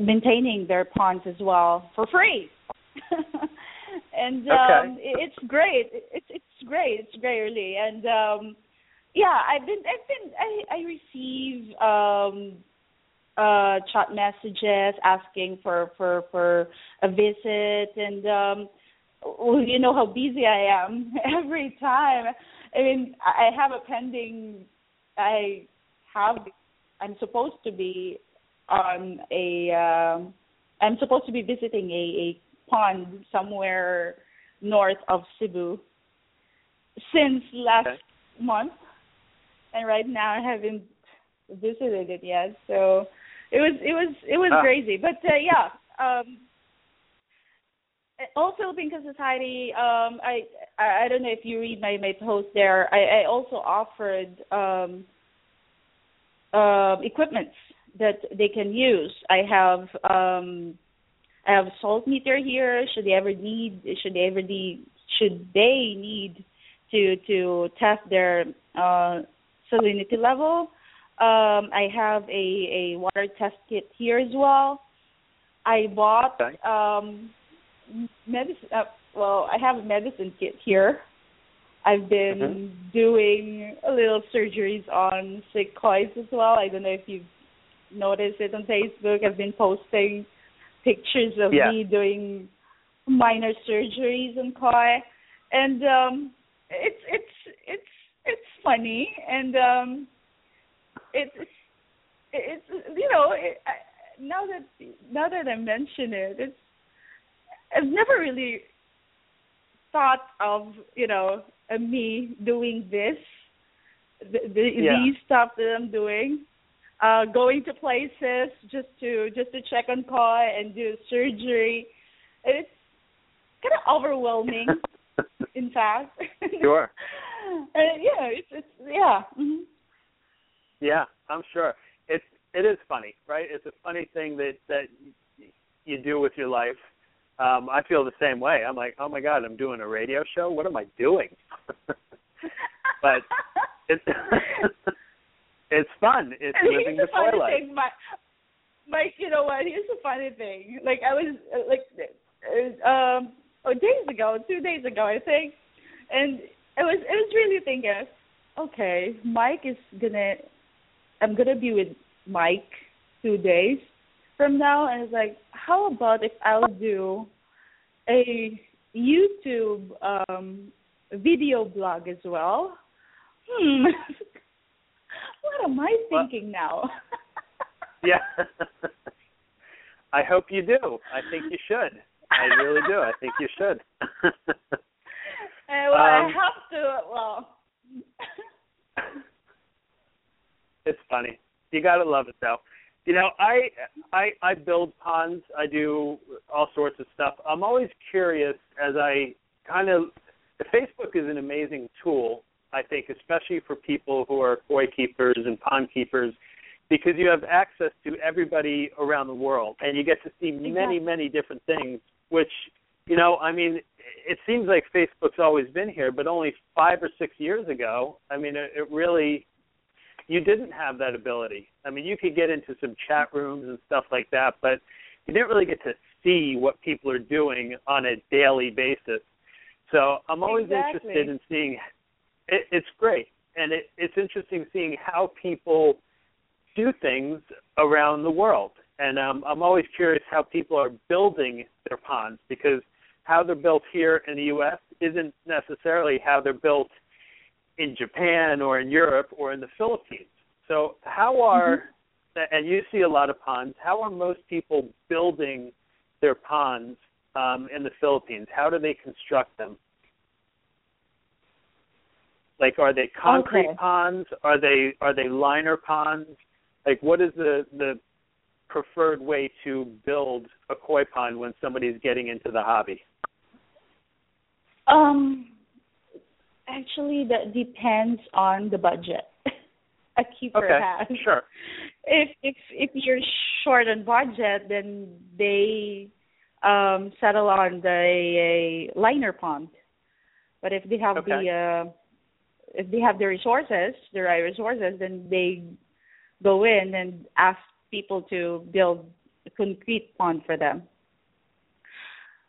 S4: maintaining their ponds as well for free. and um it- it's great. It's it's great. It's great really. And um yeah, I've been I've been I I receive um uh chat messages asking for for for a visit and um well, you know how busy I am every time. I mean, I have a pending. I have. I'm supposed to be on a. Um, I'm supposed to be visiting a, a pond somewhere north of Cebu since last
S3: Okay.
S4: month, and right now I haven't visited it yet. So it was it was it was
S3: Ah.
S4: crazy, but uh, yeah. Um, all Philippine Society. Um, I, I I don't know if you read my my post there. I, I also offered um, uh, equipments that they can use. I have um, I have a salt meter here. Should they ever need should they ever need should they need to to test their uh, salinity level? Um, I have a a water test kit here as well. I bought
S3: Okay.
S4: um medicine uh, well i have a medicine kit here. I've been
S3: Mhm.
S4: doing a little surgeries on sick kois as well. I don't know if you've noticed it on facebook. I've been posting pictures of
S3: Yeah.
S4: me doing minor surgeries on koi and um it's it's it's it's funny. And um it's it's you know it, I, now that now that I mention it, it's I've never really thought of you know uh, me doing this, the, the,
S3: Yeah.
S4: these stuff that I'm doing. uh going to places just to just to check on koi and do surgery. It's kind of overwhelming, in fact.
S3: Sure.
S4: and yeah, it's it's yeah. Mm-hmm.
S3: Yeah, I'm sure. It's it is funny, right? It's a funny thing that that you do with your life. Um, I feel the same way. I'm like, oh my god, I'm doing a radio show. What am I doing? but it's it's fun. It's
S4: and
S3: living
S4: the,
S3: the life.
S4: Thing, Mike, Mike, you know what? Here's the funny thing. Like I was uh, like uh, um oh days ago, two days ago, I think, and it was it was really thinking, okay, Mike is gonna, I'm gonna be with Mike two days from now, and it's like, how about if I'll do a YouTube um video blog as well? Hmm. what am I thinking well, now?
S3: yeah. I hope you do. I think you should. I really do. I think you should.
S4: uh, well, um, I have to. Well,
S3: it's funny. You gotta love it, though. You know, I I I build ponds. I do all sorts of stuff. I'm always curious as I kind of. Facebook is an amazing tool, I think, especially for people who are koi keepers and pond keepers, because you have access to everybody around the world, and you get to see many many different things which you know, I mean, it seems like Facebook's always been here, but only five or six years ago, I mean, it, it really, you didn't have that ability. I mean, you could get into some chat rooms and stuff like that, but you didn't really get to see what people are doing on a daily basis. So I'm always
S4: exactly.
S3: interested in seeing. It, it's great, and it, it's interesting seeing how people do things around the world and um, I'm always curious how people are building their ponds because how they're built here in the U.S. isn't necessarily how they're built in Japan or in Europe or in the Philippines. So how are mm-hmm. and you see a lot of ponds. How are most people building their ponds um, in the Philippines? How do they construct them? Like, are they concrete
S4: okay.
S3: ponds? Are they are they liner ponds? Like, what is the the preferred way to build a koi pond when somebody's getting into the hobby?
S4: Um, actually, that depends on the budget a keeper
S3: okay,
S4: has.
S3: Sure.
S4: If if if you're short on budget, then they um settle on the a liner pond. But if they have
S3: okay.
S4: the uh, if they have the resources, the right resources, then they go in and ask people to build a concrete pond for them.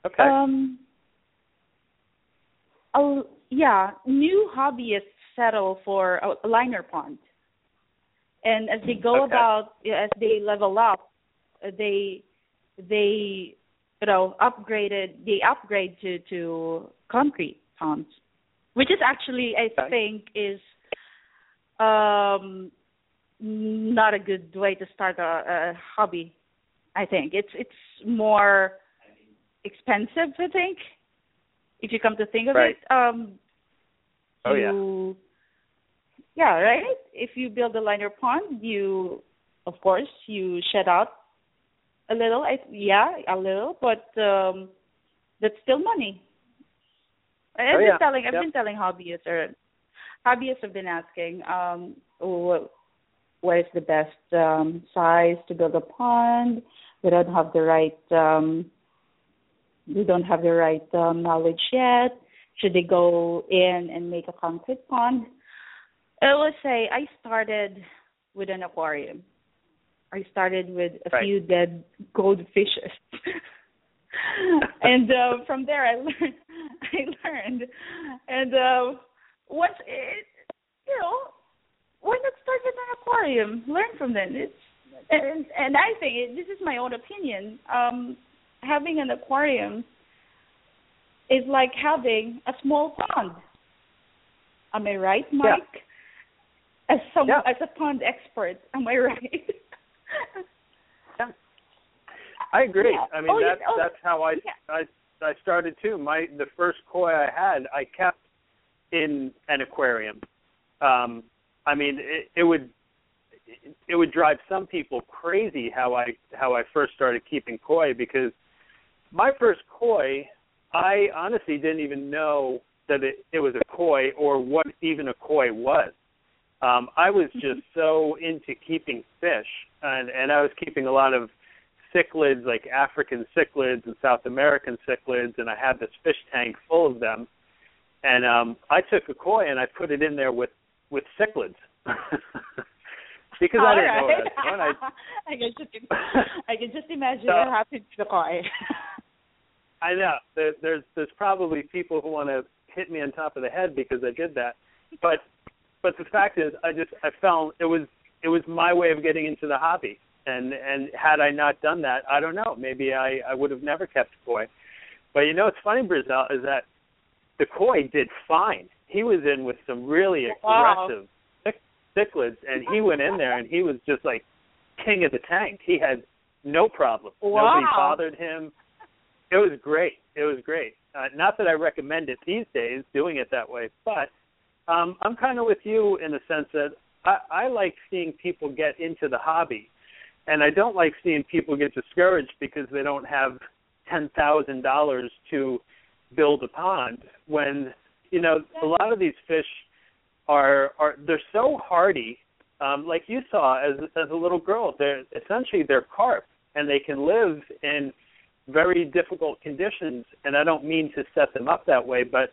S3: Okay.
S4: Um, yeah, new hobbyists settle for a liner pond, and as they go
S3: okay.
S4: about, as they level up, they they you know upgraded they upgrade to to concrete ponds, which is actually I think is um not a good way to start a, a hobby. I think it's it's more expensive. I think if you come to think of
S3: right.
S4: it. Um,
S3: oh
S4: you, yeah. Yeah, right. If you build a liner pond, you of course you shed out a little. I, yeah, a little, but um, that's still money. I've
S3: oh,
S4: been
S3: yeah.
S4: telling I've
S3: yep.
S4: been telling hobbyists or hobbyists have been asking um what what is the best um, size to build a pond. We don't have the right um, we don't have the right um, knowledge yet. Should they go in and make a concrete pond? I would say I started with an aquarium. I started with a
S3: right.
S4: few dead goldfishes. and uh, from there I learned I learned and uh once it you know why not start with an aquarium? Learn from them. It's and and I think it, this is my own opinion. Um, having an aquarium is like having a small pond. Am I right, Mike?
S3: Yeah.
S4: As some
S3: yeah.
S4: as a pond expert, am I right?
S3: yeah. I agree.
S4: Yeah.
S3: I mean
S4: oh,
S3: that's
S4: oh,
S3: that's how I. I I started too. My the first koi I had I kept in an aquarium. Um I mean, it, it would it would drive some people crazy how I how I first started keeping koi because my first koi, I honestly didn't even know that it, it was a koi or what even a koi was. Um, I was just so into keeping fish, and and I was keeping a lot of cichlids, like African cichlids and South American cichlids, and I had this fish tank full of them. And um, I took a koi and I put it in there with with cichlids. because
S4: All
S3: I didn't
S4: right.
S3: know what I was doing. I,
S4: I can just I can just imagine
S3: So-
S4: what happened to the koi.
S3: I know there, there's there's probably people who want to hit me on top of the head because I did that, but but the fact is I just I found it was it was my way of getting into the hobby, and and had I not done that, I don't know maybe I I would have never kept koi, but you know what's funny Briexcell is that the koi did fine. He was in with some really
S4: Wow.
S3: aggressive cic- cichlids, and he went in there and he was just like king of the tank. He had no problem. Nobody bothered him. It was great. It was great. Uh, not that I recommend it these days, doing it that way, but um, I'm kind of with you in the sense that I, I like seeing people get into the hobby, and I don't like seeing people get discouraged because they don't have ten thousand dollars to build a pond. When you know a lot of these fish are are they're so hardy. Um, like you saw as as a little girl, they're essentially they're carp, and they can live in very difficult conditions. And I don't mean to set them up that way, but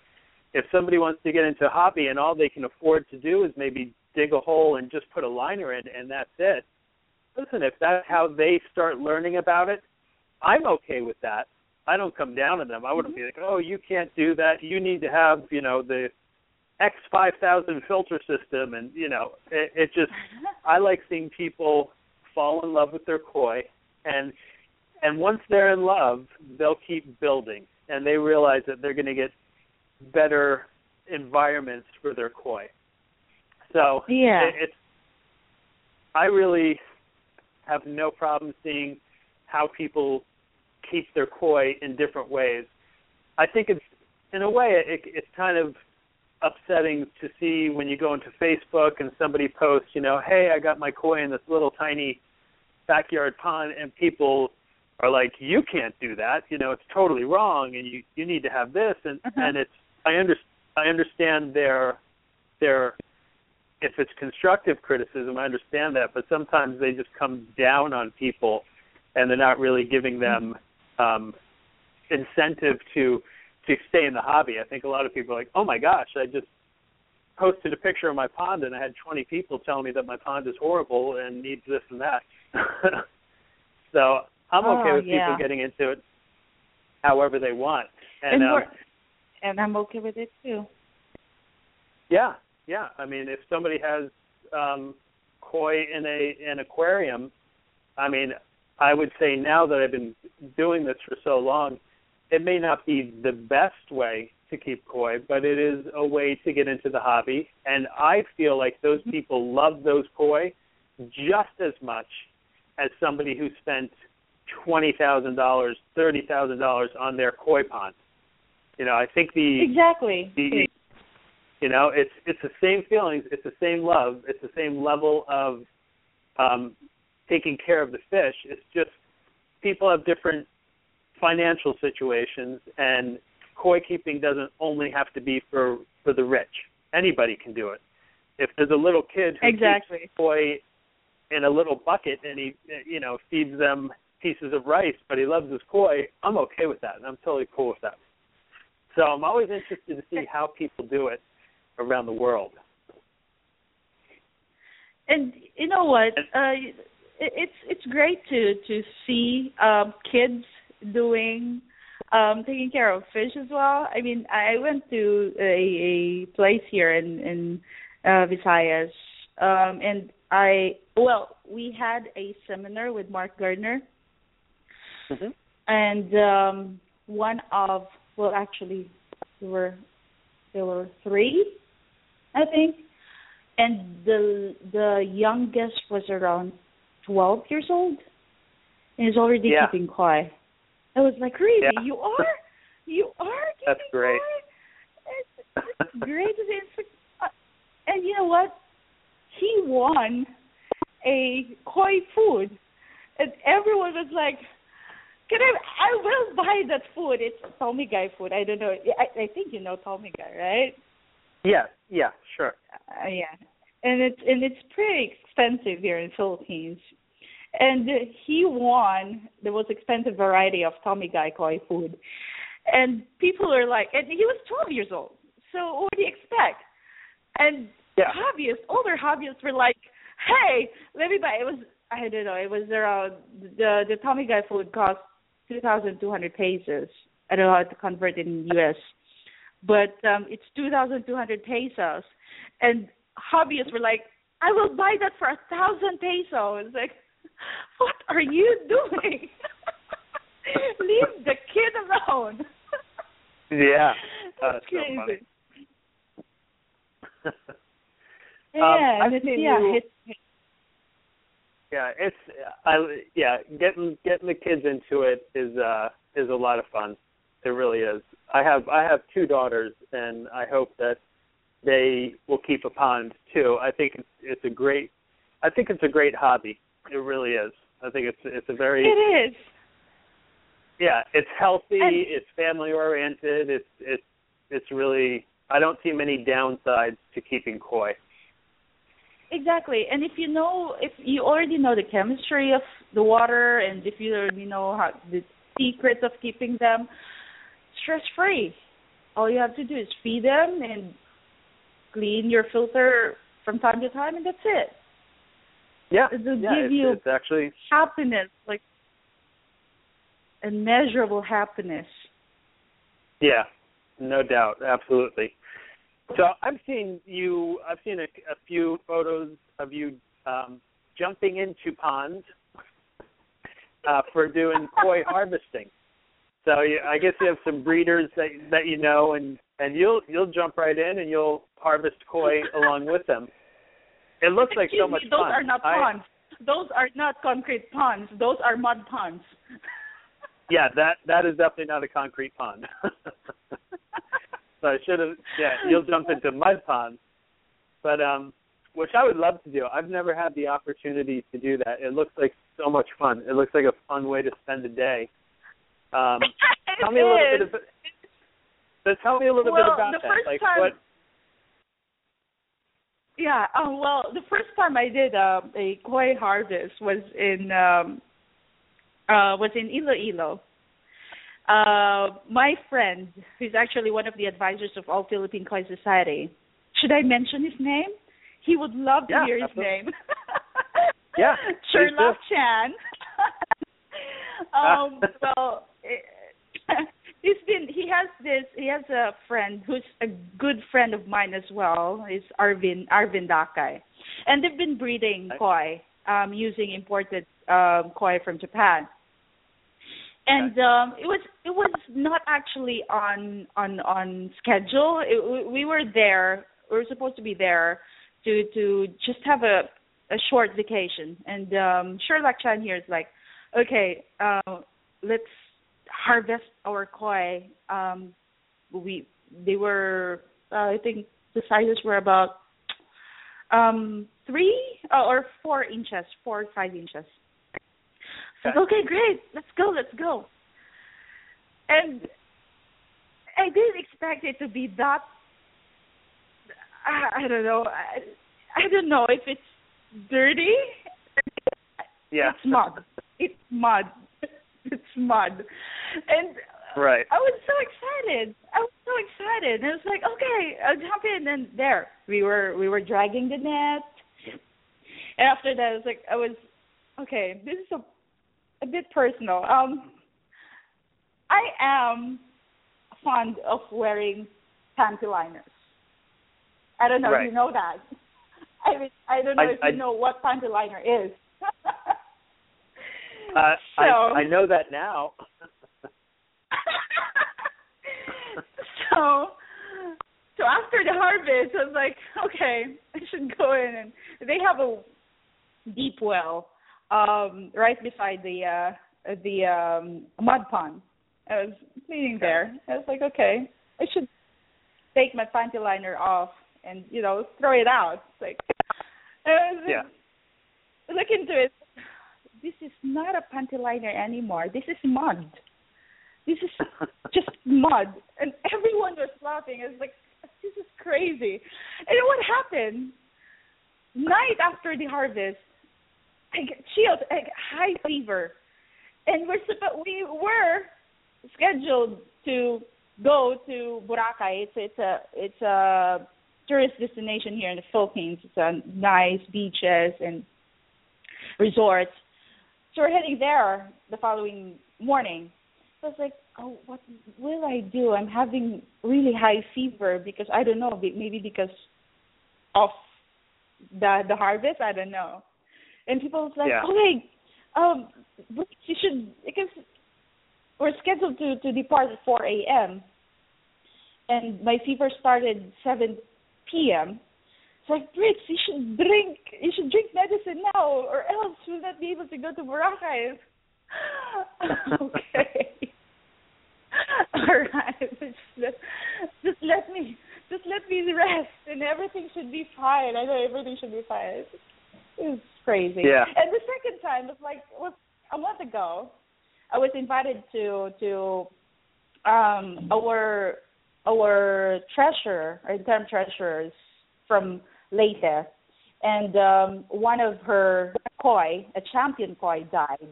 S3: if somebody wants to get into a hobby and all they can afford to do is maybe dig a hole and just put a liner in and that's it. Listen, if that's how they start learning about it, I'm okay with that. I don't come down on them. I wouldn't be mm-hmm. like, "Oh, you can't do that. You need to have, you know, the X five thousand filter system," and you know, it, it just. I like seeing people fall in love with their koi, and and once they're in love, they'll keep building, and they realize that they're going to get better environments for their koi. So
S4: Yeah.
S3: it, it's. I really have no problem seeing how people keep their koi in different ways. I think it's in a way it, it's kind of upsetting to see when you go into Facebook and somebody posts, you know, hey, I got my koi in this little tiny backyard pond, and people are like, you can't do that, you know, it's totally wrong, and you you need to have this, and
S4: Mhm.
S3: and it's I under I understand their their if it's constructive criticism, I understand that, but sometimes they just come down on people, and they're not really giving them um, incentive to to stay in the hobby. I think a lot of people are like, oh my gosh, I just posted a picture of my pond and I had 20 people telling me that my pond is horrible and needs this and that. so I'm okay
S4: Oh,
S3: with
S4: yeah.
S3: people getting into it however they want. And,
S4: And
S3: um,
S4: and I'm okay with it too.
S3: yeah, yeah. I mean, if somebody has um, koi in a an aquarium, I mean, I would say now that I've been doing this for so long, it may not be the best way to keep koi, but it is a way to get into the hobby. And I feel like those people love those koi just as much as somebody who spent twenty thousand dollars, thirty thousand dollars on their koi pond. You know, I think the
S4: Exactly.
S3: the you know it's it's the same feelings it's the same love it's the same level of um taking care of the fish it's just people have different financial situations and koi keeping doesn't only have to be for for the rich anybody can do it if there's a little kid who
S4: Exactly.
S3: keeps koi in a little bucket and he you know feeds them pieces of rice but he loves his koi i'm okay with that and i'm totally cool with that so I'm always interested to see how people do it around the world.
S4: And you know what? Uh, it's it's great to to see um, kids doing um, taking care of fish as well. I mean, I went to a, a place here in in uh, Visayas, um, and I well, we had a seminar with Mark Gardner,
S3: Mm-hmm.
S4: and um, one of well, actually, there were there were three, I think, and the the youngest was around twelve years old, and is already
S3: Yeah.
S4: keeping koi. I was like, really?
S3: Yeah.
S4: You are? You are keeping
S3: That's great.
S4: It's, it's great. It's uh, and you know what? He won a koi food, and everyone was like, "Can I? I will buy that food. It's Tommy Guy food. I don't know. I, I think you know Tommy Guy, right?
S3: Yeah, yeah, sure.
S4: Uh, yeah, and it's and it's pretty expensive here in Philippines. And he won the most expensive variety of Tommy Guy koi food. And people are like, and he was 12 years old. So what do you expect? And
S3: yeah.
S4: hobbyists, older hobbyists were like, hey, let me buy. It was I don't know. It was around the the Tommy Guy food cost 2,200 pesos. I don't know how to convert it in US, but um it's 2,200 pesos. And hobbyists were like, I will buy that for a thousand pesos. Like, what are you doing? Leave the kid alone.
S3: yeah,
S4: that's
S3: crazy.
S4: So yeah,
S3: um,
S4: it's,
S3: yeah,
S4: you,
S3: it's, yeah, it's I yeah, getting getting the kids into it is uh is a lot of fun. It really is. I have I have two daughters, and I hope that they will keep a pond too. I think it's it's a great I think it's a great hobby. It really is. I think it's it's a very
S4: It is.
S3: Yeah, it's healthy,
S4: And-
S3: it's family oriented, it's it's it's really I don't see many downsides to keeping koi.
S4: Exactly. And if you know if you already know the chemistry of the water and if you already know how the secrets of keeping them stress free. All you have to do is feed them and clean your filter from time to time and that's it.
S3: Yeah,
S4: It will
S3: yeah,
S4: give
S3: it's,
S4: you
S3: it's actually
S4: happiness, like immeasurable happiness.
S3: Yeah, no doubt, absolutely. So I've seen you. I've seen a, a few photos of you um, jumping into ponds uh, for doing koi harvesting. So you, I guess you have some breeders that that you know, and and you'll you'll jump right in and you'll harvest koi along with them. It looks like
S4: Excuse
S3: so much
S4: me, those
S3: fun.
S4: are not
S3: I-
S4: ponds. Those are not concrete ponds. Those are mud ponds.
S3: yeah, that that is definitely not a concrete pond. so I should have. Yeah, you'll jump into mud ponds, but um, which I would love to do. I've never had the opportunity to do that. It looks like so much fun. It looks like a fun way to spend a day. Um, tell me a little
S4: It
S3: bit of. So tell me a little
S4: Well,
S3: bit about
S4: the
S3: that.
S4: first
S3: Like
S4: time-
S3: what?
S4: Yeah. Oh well, the first time I did uh, a koi harvest was in um uh was in Iloilo. Uh, my friend, who's actually one of the advisors of All Philippine Koi Society, should I mention his name? He would love to
S3: Yeah,
S4: hear his
S3: absolutely.
S4: name.
S3: Yeah,
S4: Sherlock Chan. um, well, he's been he has this he has a friend who's a good friend of mine as well. Is Arvin Arvin Dakai, and they've been breeding koi um, using imported um, koi from Japan. And um, it was it was not actually on on on schedule. It, we- we were there. We were supposed to be there to to just have a a short vacation. And um Sherlock Chan here is like, okay, uh, let's harvest our koi. Um, we they were uh, I think the sizes were about um three uh, or four inches, four or five inches.
S3: Okay,
S4: great, let's go, let's go. And I didn't expect it to be that. I, I don't know. I, I don't know if it's dirty.
S3: Yeah.
S4: It's mud. It's mud. It's mud. And
S3: Right.
S4: I was so excited. I was so excited. And I was like, okay, I'll jump in. And there, we were we were dragging the net. And after that, I was like, I was okay. This is a a bit personal. Um, I am fond of wearing panty liners. I don't know if you know that. I mean, I don't know
S3: I-
S4: if you
S3: I-
S4: know what panty liner is.
S3: Uh,
S4: so,
S3: I I know that now.
S4: so so after the harvest I was like, okay, I should go in and they have a deep well um right beside the uh the um mud pond. I was cleaning there. I was like, okay, I should take my panty liner off and, you know, throw it out. It's like I was
S3: Yeah.
S4: look into it. This is not a panty liner anymore. This is mud. This is just mud, and everyone was laughing. It's like this is crazy. And what happened? Night after the harvest, Get chills, get high fever, and we're we were scheduled to go to Boracay. It's it's a it's a tourist destination here in the Philippines. It's a nice beaches and resorts. So we're heading there the following morning. So I was like, oh, what will I do? I'm having really high fever because I don't know, maybe because of the the harvest. I don't know. And people was like,
S3: yeah.
S4: oh wait, um, you should because we're scheduled to to depart at 4 a.m. and my fever started 7 p.m. It's like, Brits, you should drink, you should drink medicine now, or else we'll not be able to go to Boracay. okay. All right. Just let, just let me, just let me rest, and everything should be fine. I know everything should be fine. It's crazy.
S3: Yeah.
S4: And the second time was like was a month ago. I was invited to to um our our treasurer, our interim treasurers from Leyte, and um one of her koi, a champion koi, died,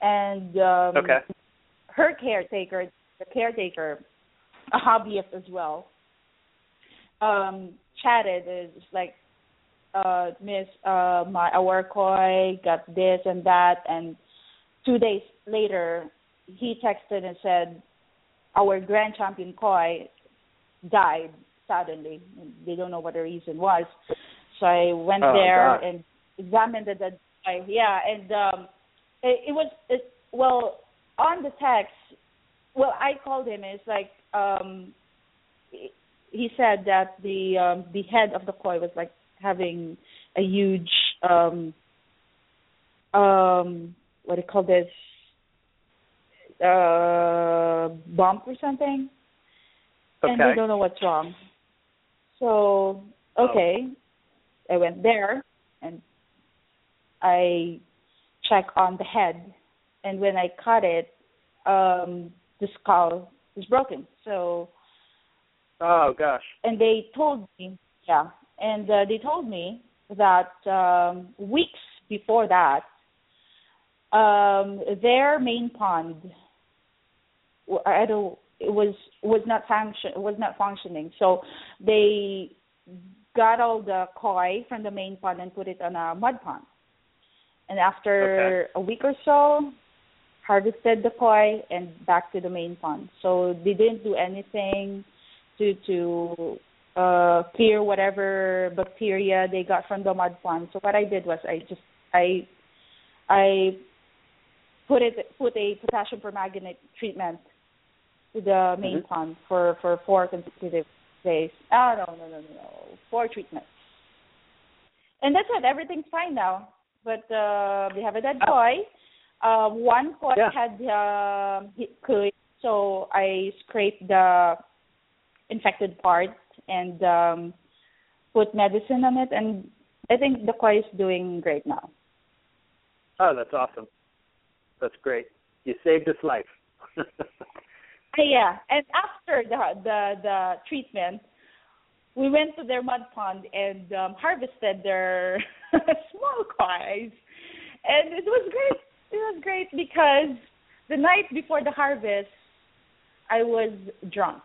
S4: and um
S3: Okay.
S4: her caretaker, the caretaker, a hobbyist as well, um chatted is like uh miss uh my our koi got this and that and two days later he texted and said our grand champion koi died suddenly. They don't know what the reason was. So i went
S3: Oh,
S4: there
S3: God.
S4: and examined the dead koi yeah and um it, it was it well on the text well i called him. It's like um he said that the um the head of the koi was like having a huge um um what do you call this? Uh bump or something? And
S3: Okay.
S4: they don't know what's wrong. So okay. I went there and i check on the head. And when i cut it um the skull is broken. So
S3: Oh gosh.
S4: and they told me yeah and uh, they told me that um weeks before that um their main pond i don't it was was not function was not functioning. So they got all the koi from the main pond and put it on a mud pond. And after a week or so harvested the koi and back to the main pond. So they didn't do anything to to uh clear whatever bacteria they got from the mud pond. So what I did was I just I I put it put a potassium permanganate treatment to the main
S3: Mhm.
S4: pond for for four consecutive days. Oh no no no no no four treatments. And that's it. Everything's fine now. But uh we have a dead koi. Uh, one koi
S3: Yeah.
S4: had uh, hit so I scraped the infected part and um put medicine on it and I think the koi is doing great now.
S3: Oh, that's awesome. That's great. You saved his life.
S4: Yeah, and after the the the treatment, we went to their mud pond and um harvested their small koi, and it was great. It was great because the night before the harvest, I was drunk,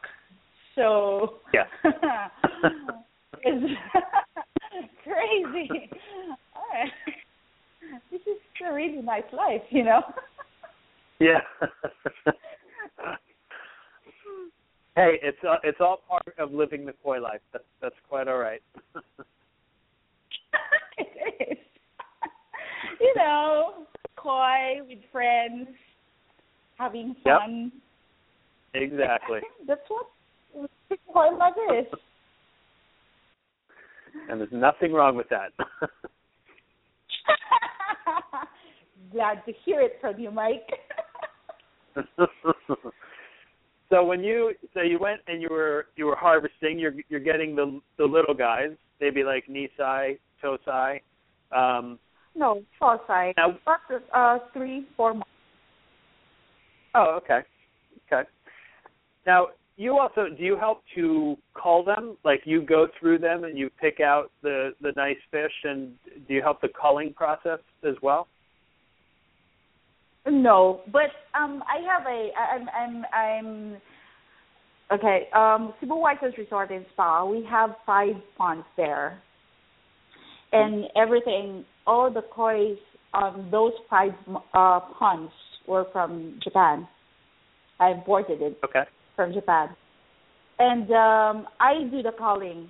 S4: so
S3: Yeah.
S4: it's crazy. This is a really nice life, you know.
S3: yeah. hey, it's uh, it's all part of living the koi life. That's that's quite all right.
S4: it is. you know, koi with friends, having
S3: Yep.
S4: fun.
S3: exactly.
S4: That's what koi life is.
S3: And there's nothing wrong with that.
S4: Glad to hear it from you, Mike.
S3: so when you so you went and you were you were harvesting, you're you're getting the the little guys, maybe like Nisai, Tosai. Um,
S4: No, side.
S3: Now-
S4: About uh, three, four months.
S3: Oh, okay. Okay. Now, you also do you help to call them? Like you go through them and you pick out the the nice fish, and do you help the culling process as well?
S4: No, but um, I have a I'm I'm. I'm. Okay. Um, Cebu Whitehouse Resort and Spa. We have five ponds there, and everything. All the koi on those five uh, ponds were from Japan. I imported it
S3: Okay.
S4: From Japan, and um, I do the culling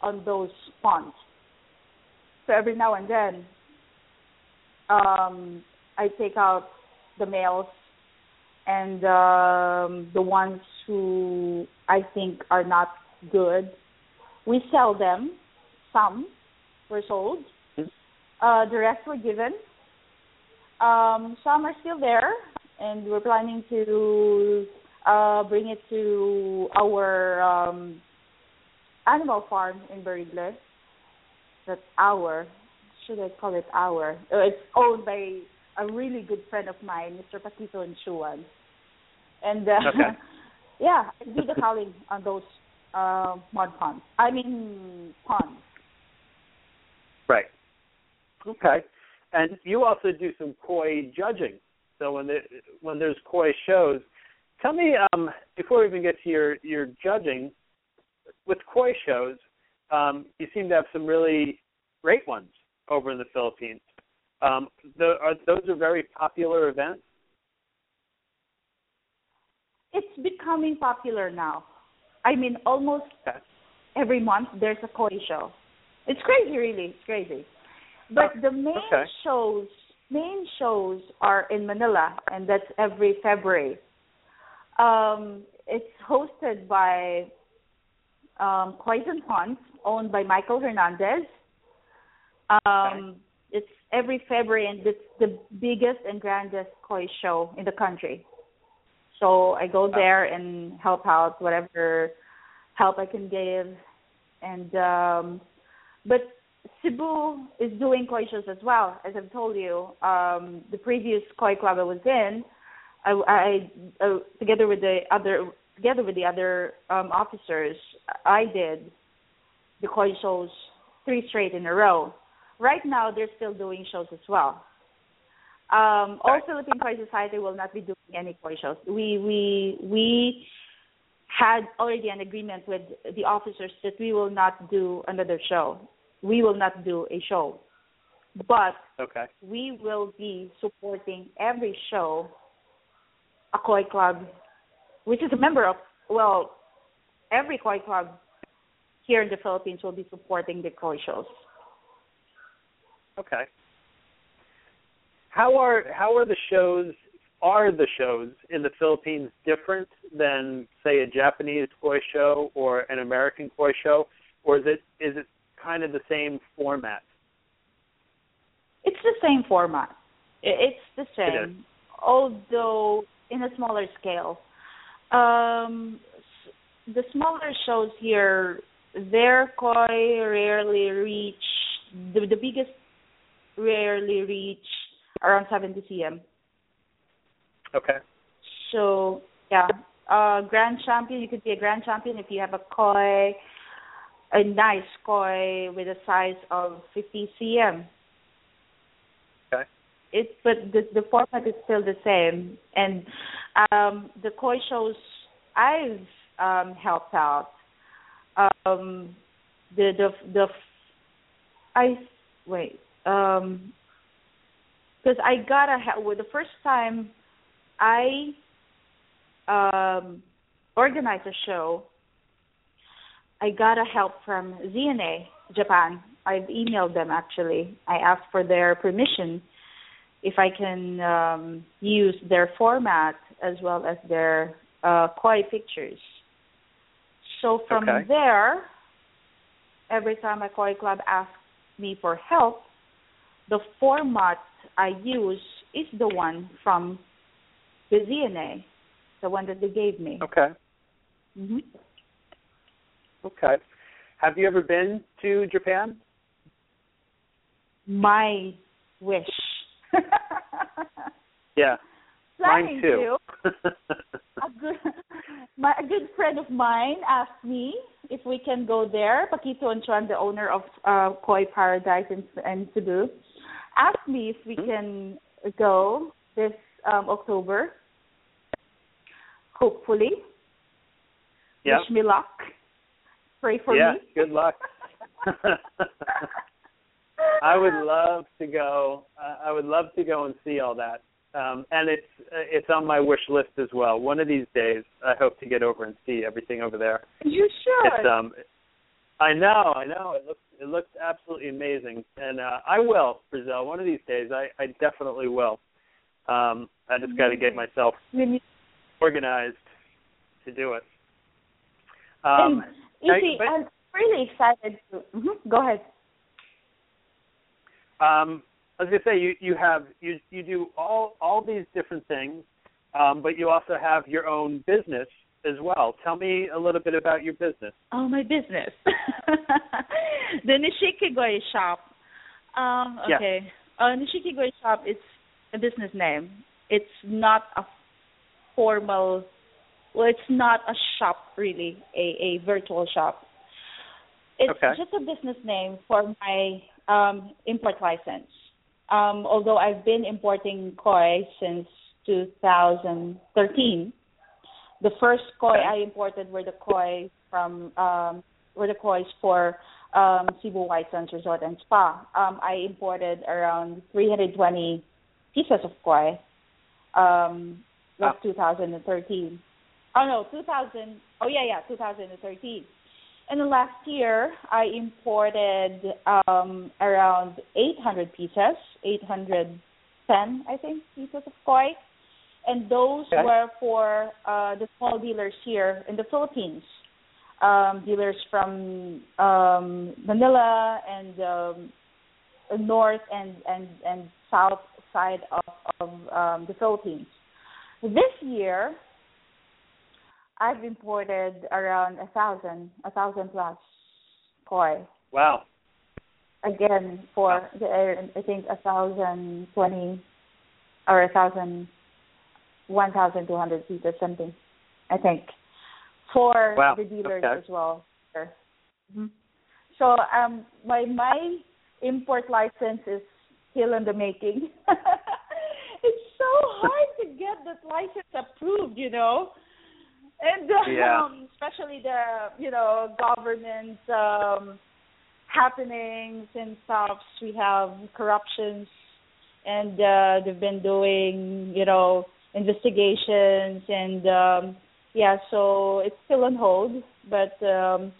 S4: on those ponds. So every now and then, um, I take out the males and um, the ones who I think are not good. We sell them. Some were sold. Uh, the rest were given. Um, some are still there, and we're planning to uh, bring it to our um, animal farm in Berigle. That's our. Should I call it our? Uh, It's owned by a really good friend of mine, Mr. Paquito Anchuan. And uh,
S3: Okay.
S4: yeah, I do the culling on those uh, mud ponds. I mean ponds.
S3: Right. Okay. And you also do some koi judging. So when the, when there's koi shows, tell me um, before we even get to your your judging with koi shows, um, you seem to have some really great ones over in the Philippines. Um, the, are, those are very popular events.
S4: It's becoming popular now. I mean, almost
S3: Okay.
S4: every month there's a koi show. It's crazy, really. It's crazy. But
S3: Oh,
S4: the main
S3: okay.
S4: shows, main shows are in Manila, and that's every February. Um, it's hosted by um, Kois and owned by Michael Hernandez. Um, It's every February, and it's the biggest and grandest koi show in the country. So I go there and help out whatever help I can give, and um, but Cebu is doing koi shows as well. As I've told you, um, the previous koi club I was in, I, I uh, together with the other together with the other um, officers, I did the koi shows three straight in a row. Right now, they're still doing shows as well. Um, all Philippine Koi Society will not be doing any koi shows. We we we had already an agreement with the officers that we will not do another show. We will not do a show, but
S3: Okay.
S4: we will be supporting every show a koi club, which is a member of well, every koi club here in the Philippines will be supporting the koi shows.
S3: Okay. How are how are the shows are the shows in the Philippines different than say a Japanese koi show or an American koi show or is it is it kind of the same format?
S4: It's the same format. It's the same, although in a smaller scale. Um, the smaller shows here, their koi rarely reach the the biggest rarely reach around 70 cm.
S3: Okay.
S4: So yeah, uh, grand champion. You could be a grand champion if you have a koi, a nice koi with a size of 50 cm.
S3: Okay.
S4: It, but the the format is still the same, and um, the koi shows I've um, helped out. Um, the the the I wait um because I got a with the first time I um organized a show I got a help from ZNA Japan. I've emailed them actually. I asked for their permission if I can um use their format as well as their uh koi pictures. So from
S3: Okay.
S4: there every time a koi club asks me for help, the format I use is the one from the ZNA, the one that they gave me.
S3: Okay.
S4: hmm
S3: Okay. Have you ever been to Japan?
S4: My wish.
S3: yeah.
S4: Planning
S3: Mine too.
S4: to. a good my a good friend of mine asked me if we can go there. Paquito Anchuan, the owner of uh, Koi Paradise in, in Cebu, asked me if we
S3: Hmm?
S4: can go this um, October. Hopefully,
S3: yeah.
S4: wish me luck. Pray for
S3: yeah.
S4: me.
S3: Good luck. I would love to go. Uh, I would love to go and see all that. Um, and it's uh, it's on my wish list as well. One of these days, I hope to get over and see everything over there.
S4: You should.
S3: It's um, I know, I know. It looks it looks absolutely amazing, and uh, I will, Briexcell. One of these days, I I definitely will. Um, I just got to get myself organized to do it.
S4: and
S3: Um,
S4: you
S3: I-
S4: see,
S3: but-
S4: I'm really excited. To, Mhm, Go ahead.
S3: Um, I was gonna say you you have you you do all all these different things, um, but you also have your own business as well. Tell me a little bit about your business.
S4: Oh, my business. the Nishikigoi shop. Um,
S3: Yeah.
S4: okay. Uh, Nishikigoi shop is a business name. It's not a formal. Well, it's not a shop really, a a virtual shop. It's
S3: Okay.
S4: just a business name for my um, import license. Um, although I've been importing koi since 2013. The first koi I imported were the koi from um, were the kois for um, Cebu White Sands Resort and Spa. Um, I imported around 320 pieces of koi. Um,
S3: Wow.
S4: 2013. Oh no, 2000. Oh yeah, yeah, 2013. And the last year, I imported um, around 800 pieces, 810, I think, pieces of koi. And those
S3: Okay.
S4: were for uh, the small dealers here in the Philippines, um, dealers from um, Manila and um, north and, and, and south side of, of um, the Philippines. This year, I've imported around a thousand, a thousand plus koi.
S3: Wow.
S4: Again, for the, I think a thousand twenty or a thousand, one thousand two hundred feet or something. I think for
S3: Wow,
S4: the dealers
S3: okay.
S4: as well. hmm So um, my my import license is still in the making. it's so hard to get that license approved, you know and uh,
S3: Yeah.
S4: um, especially the you know government um happenings and stuff we have corruptions and uh they've been doing you know investigations and um yeah so it's still on hold but um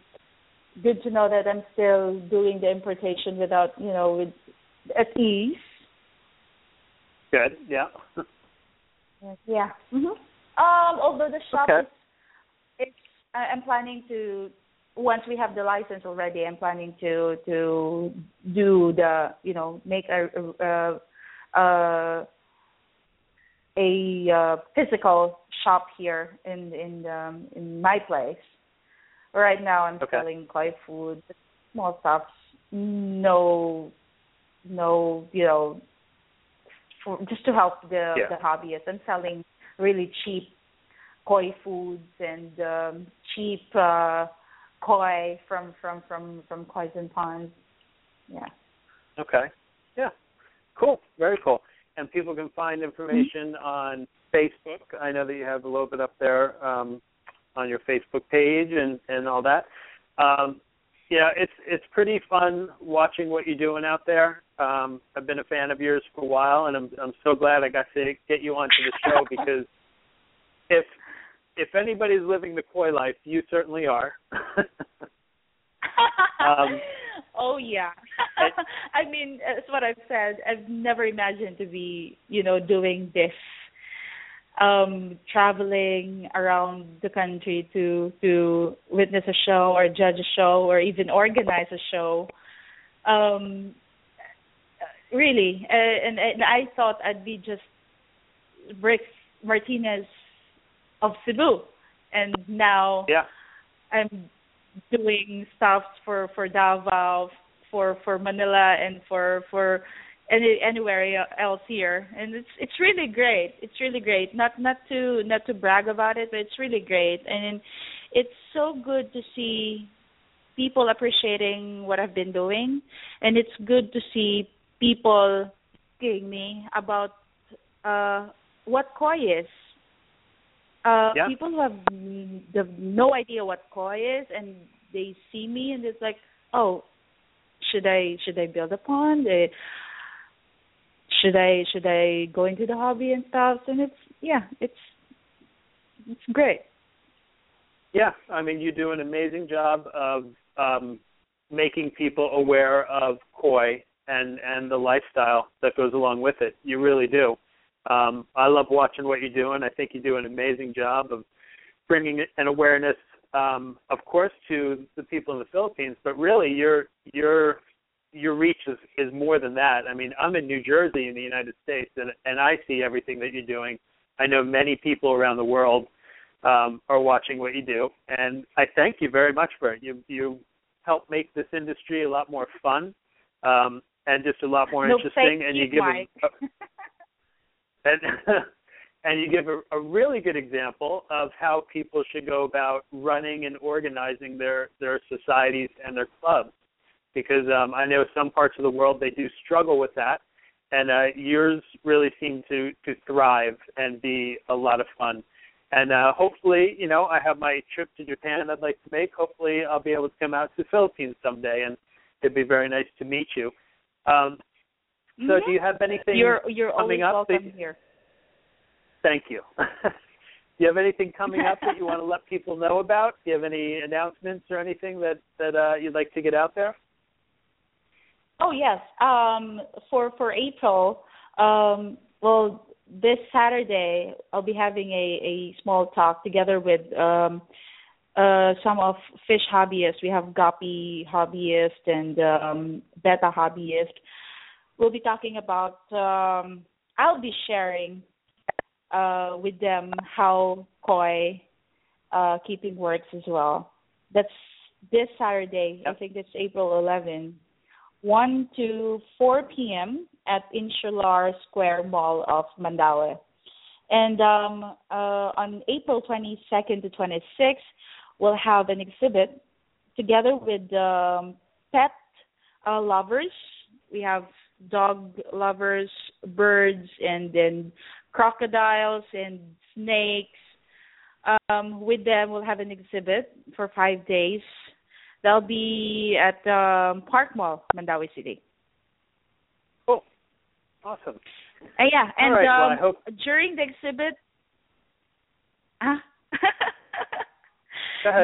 S4: good to know that i'm still doing the importation without you know with at ease
S3: Good. Yeah.
S4: yeah hmm um although the shop
S3: Okay.
S4: is I'm planning to once we have the license already. I'm planning to to do the you know make a a a, a uh, physical shop here in in um, in my place. Right now, I'm
S3: Okay.
S4: selling koi food, small stuff. No, no, you know, for, just to help the
S3: Yeah.
S4: the hobbyists. I'm selling really cheap koi foods and um, cheap uh, koi from from from from kois and ponds. Yeah.
S3: Okay. Yeah. Cool. Very cool. And people can find information on Facebook. I know that you have a little bit up there um, on your Facebook page and and all that. Um, yeah, it's it's pretty fun watching what you're doing out there. Um, I've been a fan of yours for a while, and I'm I'm so glad I got to get you onto the show because if if anybody's living the koi life, you certainly are. Um,
S4: oh yeah. I mean, that's what I've said. I've never imagined to be, you know, doing this, um, traveling around the country to to witness a show or judge a show or even organize a show. Um, really, uh, and and I thought I'd be just Rick Martinez of Cebu, and now
S3: yeah.
S4: I'm doing stuff for for Davao, for for Manila, and for for any anywhere else here. And it's it's really great. It's really great. Not not to not to brag about it but it's really great. And it's so good to see people appreciating what I've been doing. And it's good to see people asking me about uh what koi is uh
S3: yeah.
S4: people who have, have no idea what koi is and they see me and it's like oh should i should i build a pond uh, should I should I go into the hobby and stuff? And it's yeah, it's it's great.
S3: Yeah, I mean you do an amazing job of um, making people aware of koi and and the lifestyle that goes along with it. You really do. Um, I love watching what you're doing. I think you do an amazing job of bringing an awareness, um, of course, to the people in the Philippines, but really you're you're your reach is is more than that. I mean, I'm in New Jersey in the United States, and and I see everything that you're doing. I know many people around the world um, are watching what you do, and I thank you very much for it. You you help make this industry a lot more fun um, and just a lot more
S4: no,
S3: interesting. and you give
S4: a,
S3: and and you give a, a really good example of how people should go about running and organizing their their societies and their clubs because um, I know some parts of the world they do struggle with that, and uh, yours really seem to to thrive and be a lot of fun. And uh, hopefully, you know, I have my trip to Japan I'd like to make. Hopefully, I'll be able to come out to the Philippines someday, and it'd be very nice to meet you. Um, so,
S4: mm-hmm.
S3: do you have anything
S4: you're, you're
S3: coming
S4: up?
S3: That,
S4: here.
S3: Thank you. do you have anything coming up that you want to let people know about? Do you have any announcements or anything that that uh, you'd like to get out there?
S4: Oh yes. Um, for for April, um, well, this Saturday I'll be having a a small talk together with um, uh, some of fish hobbyists. We have guppy hobbyist and um, betta hobbyist. We'll be talking about. Um, I'll be sharing uh, with them how koi uh, keeping works as well. That's this Saturday.
S3: Yep.
S4: I think it's April 11. 1 to 4 p.m. at Insular Square Mall of Mandaue. And um, uh, on April 22nd to 26th, we'll have an exhibit together with um, pet uh, lovers. We have dog lovers, birds, and then crocodiles and snakes. Um, with them, we'll have an exhibit for five days They'll be at um, Park Mall, Mandaue City.
S3: Cool. Awesome.
S4: Uh, yeah, and
S3: right, well,
S4: um,
S3: hope...
S4: during the exhibit, huh?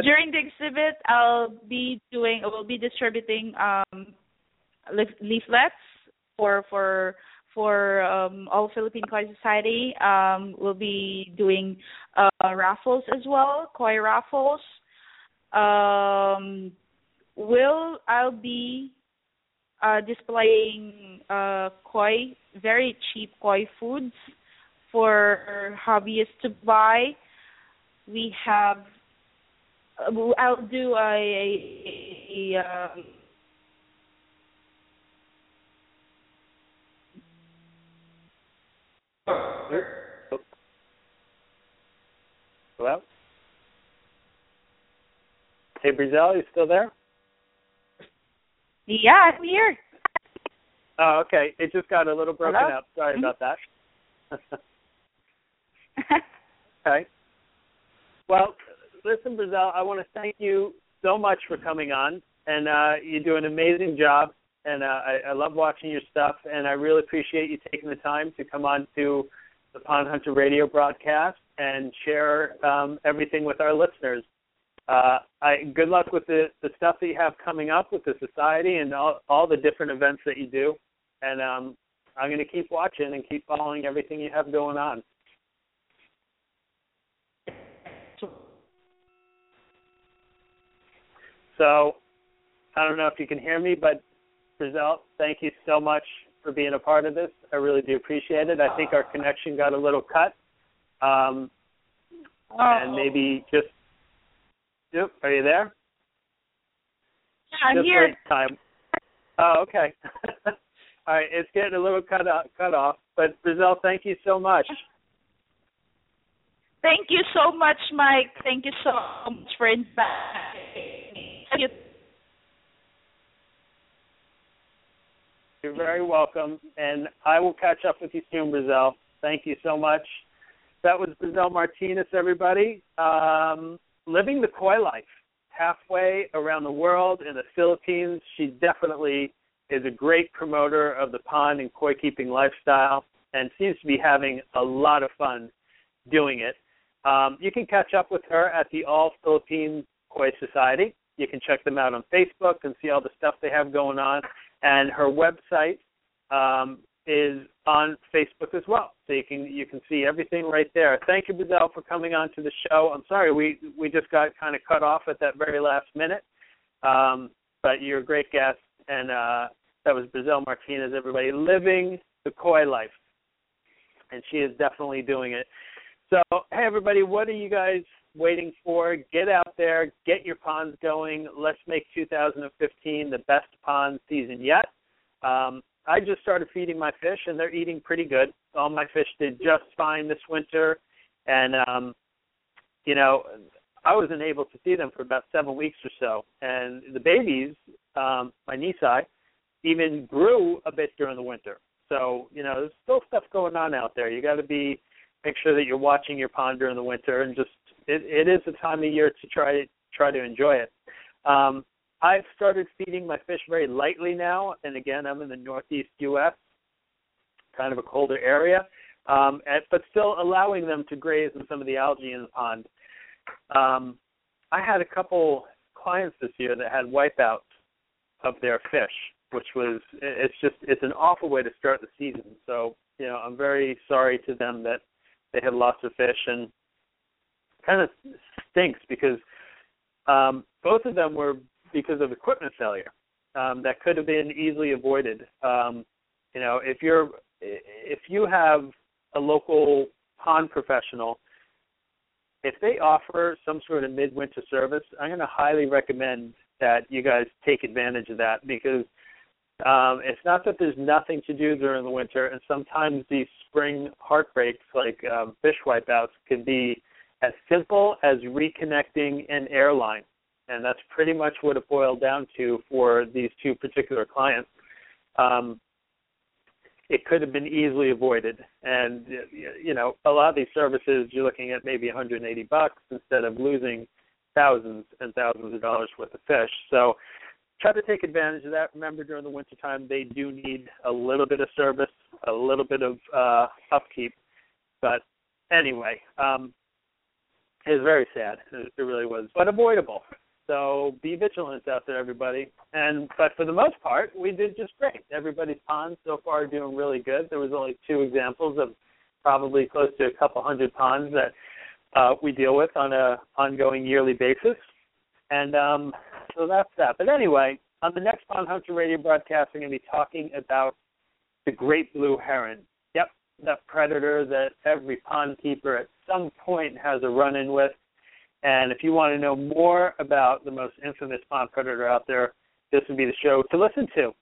S4: During the exhibit, I'll be doing, we'll be distributing um, leaflets for for for um, all Philippine Koi Society. Um, we'll be doing uh, raffles as well, koi raffles. Um, will I'll be uh, displaying uh, koi, very cheap koi foods for hobbyists to buy. We have, uh, I'll do a, a, a um,
S3: Hello? Hey, Briexcell, you still there?
S4: Yeah, I'm here.
S3: Oh, okay. It just got a little broken
S4: Hello?
S3: up. Sorry
S4: mm-hmm.
S3: about that. okay. Well, listen, Briexcell, I want to thank you so much for coming on, and uh, you do an amazing job. And uh, I, I love watching your stuff, and I really appreciate you taking the time to come on to the Pond Hunter radio broadcast and share um, everything with our listeners uh, I good luck with the the stuff that you have coming up with the society and all all the different events that you do. And um, I'm going to keep watching and keep following everything you have going on. So, I don't know if you can hear me, but Briexcell, thank you so much for being a part of this. I really do appreciate it. I think our connection got a little cut. Um,
S4: oh.
S3: and maybe just Yep. Are you there?
S4: Yeah, I'm
S3: Just
S4: here.
S3: Time. Oh, okay. All right, it's getting a little cut off, cut off. But Briexcell, thank you so much.
S4: Thank you so much, Mike. Thank you so much for inviting me. Thank you.
S3: You're very welcome, and I will catch up with you soon, Briexcell. Thank you so much. That was Briexcell Martinez, everybody. Um, living the koi life, halfway around the world in the Philippines. She definitely is a great promoter of the pond and koi keeping lifestyle, and seems to be having a lot of fun doing it. Um, you can catch up with her at the All Philippine Koi Society. You can check them out on Facebook and see all the stuff they have going on. And her website um, is on Facebook as well, so you can you can see everything right there. Thank you, Briexcell, for coming on to the show. I'm sorry we we just got kind of cut off at that very last minute, um, but you're a great guest, and uh, that was Briexcell Martinez. Everybody living the koi life, and she is definitely doing it. So, hey, everybody, what are you guys waiting for? Get out there, get your ponds going. Let's make 2015 the best pond season yet. Um, I just started feeding my fish, and they're eating pretty good. All my fish did just fine this winter, and um, you know, I wasn't able to see them for about seven weeks or so. And the babies, um, my nisai, even grew a bit during the winter. So you know, there's still stuff going on out there. You got to be make sure that you're watching your pond during the winter and just it, it is a time of year to try try to enjoy it. Um, I've started feeding my fish very lightly now, and again, I'm in the northeast U.S., kind of a colder area, um, and, but still allowing them to graze in some of the algae in the pond. Um, I had a couple clients this year that had wipeouts of their fish, which was it's just it's an awful way to start the season. So you know, I'm very sorry to them that they had lots of fish and kind of stinks because um, both of them were because of equipment failure um, that could have been easily avoided. Um, you know, if you're if you have a local pond professional, if they offer some sort of midwinter service, I'm going to highly recommend that you guys take advantage of that because um, it's not that there's nothing to do during the winter, and sometimes these spring heartbreaks, like um, fish wipeouts, can be as simple as reconnecting an airline, and that's pretty much what it boiled down to for these two particular clients. Um, it could have been easily avoided, and you know, a lot of these services you're looking at maybe 180 bucks instead of losing thousands and thousands of dollars worth of fish. So try to take advantage of that. Remember, during the wintertime, they do need a little bit of service, a little bit of uh, upkeep. But anyway, um, it was very sad. It, it really was, but avoidable. So be vigilant out there, everybody. And but for the most part, we did just great. Everybody's ponds so far are doing really good. There was only two examples of probably close to a couple hundred ponds that uh, we deal with on a ongoing yearly basis. And um, so that's that. But anyway, on the next Pond Hunter Radio broadcast, we're going to be talking about the great blue heron. Yep, that predator that every pond keeper at some point has a run in with. And if you want to know more about the most infamous pond predator out there, this would be the show to listen to.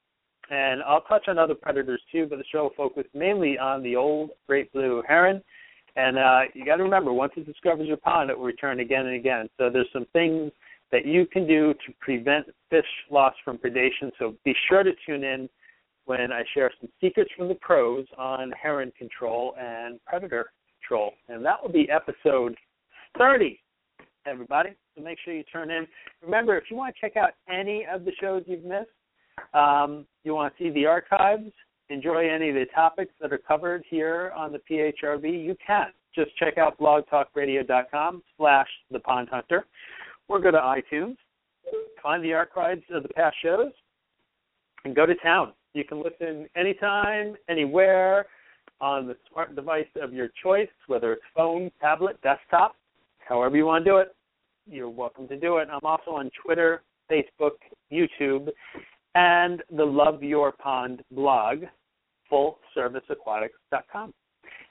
S3: And I'll touch on other predators too, but the show will focus mainly on the old great blue heron. And uh, you got to remember, once it discovers your pond, it will return again and again. So there's some things that you can do to prevent fish loss from predation. So be sure to tune in when I share some secrets from the pros on heron control and predator control. And that will be episode 30, everybody. So make sure you turn in. Remember, if you want to check out any of the shows you've missed, um, you want to see the archives, enjoy any of the topics that are covered here on the PHRV, you can. Just check out blogtalkradio.com slash the pond hunter or go to iTunes, find the archives of the past shows, and go to town. You can listen anytime, anywhere, on the smart device of your choice, whether it's phone, tablet, desktop, however you want to do it. You're welcome to do it. I'm also on Twitter, Facebook, YouTube, and the Love Your Pond blog, fullserviceaquatics.com.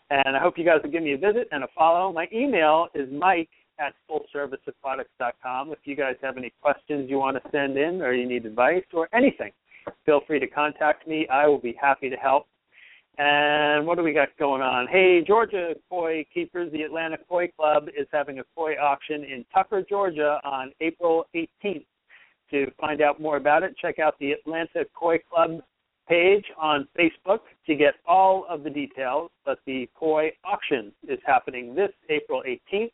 S3: And I hope you guys will give me a visit and a follow. My email is mike at fullserviceaquatics.com. If you guys have any questions you want to send in or you need advice or anything, feel free to contact me. I will be happy to help. And what do we got going on? Hey, Georgia Koi Keepers, the Atlanta Koi Club is having a koi auction in Tucker, Georgia on April 18th. To find out more about it, check out the Atlanta Koi Club page on Facebook to get all of the details. But the koi auction is happening this April 18th.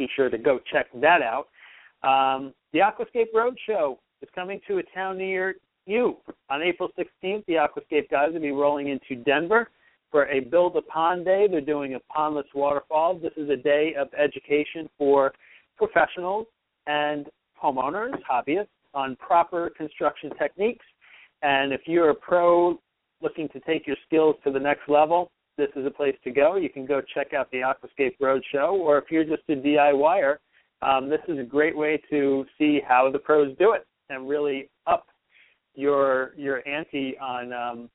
S3: Be sure to go check that out. Um, the Aquascape Roadshow is coming to a town near you. On April 16th, the Aquascape guys will be rolling into Denver for a Build a Pond Day. They're doing a pondless waterfall. This is a day of education for professionals and homeowners, hobbyists, on proper construction techniques. And if you're a pro looking to take your skills to the next level, this is a place to go. You can go check out the Aquascape Roadshow, or if you're just a DIYer, um, this is a great way to see how the pros do it and really up your your ante on um,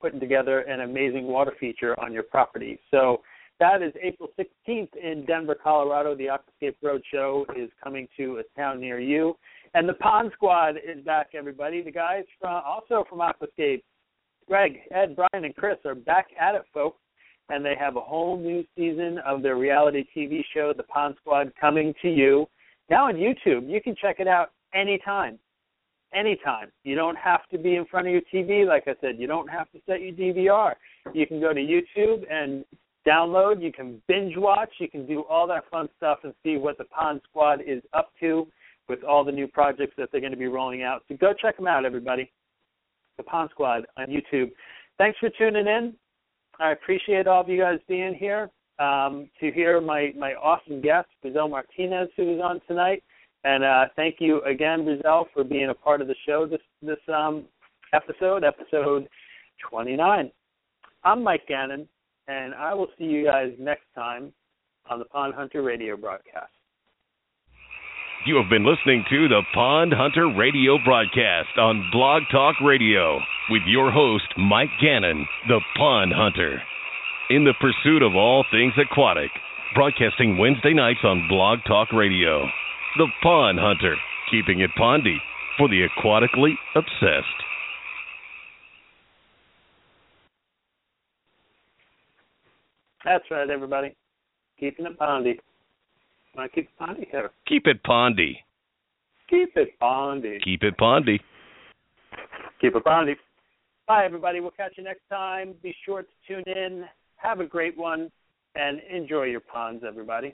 S3: putting together an amazing water feature on your property. So that is April 16th in Denver, Colorado. The Aquascape Roadshow is coming to a town near you. And the Pond Squad is back, everybody. The guys from also from Aquascape, Greg, Ed, Brian, and Chris are back at it, folks. And they have a whole new season of their reality TV show, The Pond Squad, coming to you now on YouTube. You can check it out anytime anytime. You don't have to be in front of your TV. Like I said, you don't have to set your DVR. You can go to YouTube and download. You can binge watch. You can do all that fun stuff and see what the Pond Squad is up to with all the new projects that they're going to be rolling out. So go check them out, everybody. The Pond Squad on YouTube. Thanks for tuning in. I appreciate all of you guys being here. Um, to hear my, my awesome guest, Briexcell Martinez, who is on tonight. And uh, thank you again, Rizal, for being a part of the show this this um, episode, episode 29. I'm Mike Gannon, and I will see you guys next time on the Pond Hunter radio broadcast.
S2: You have been listening to the Pond Hunter radio broadcast on Blog Talk Radio with your host, Mike Gannon, the Pond Hunter. In the pursuit of all things aquatic, broadcasting Wednesday nights on Blog Talk Radio. The Pond Hunter, keeping it pondy for the aquatically obsessed.
S3: That's right, everybody. Keeping it pondy. To keep it pondy here?
S2: Keep it pondy.
S3: Keep it pondy.
S2: Keep it pondy.
S3: Keep it pondy. Bye, everybody. We'll catch you next time. Be sure to tune in. Have a great one and enjoy your ponds, everybody.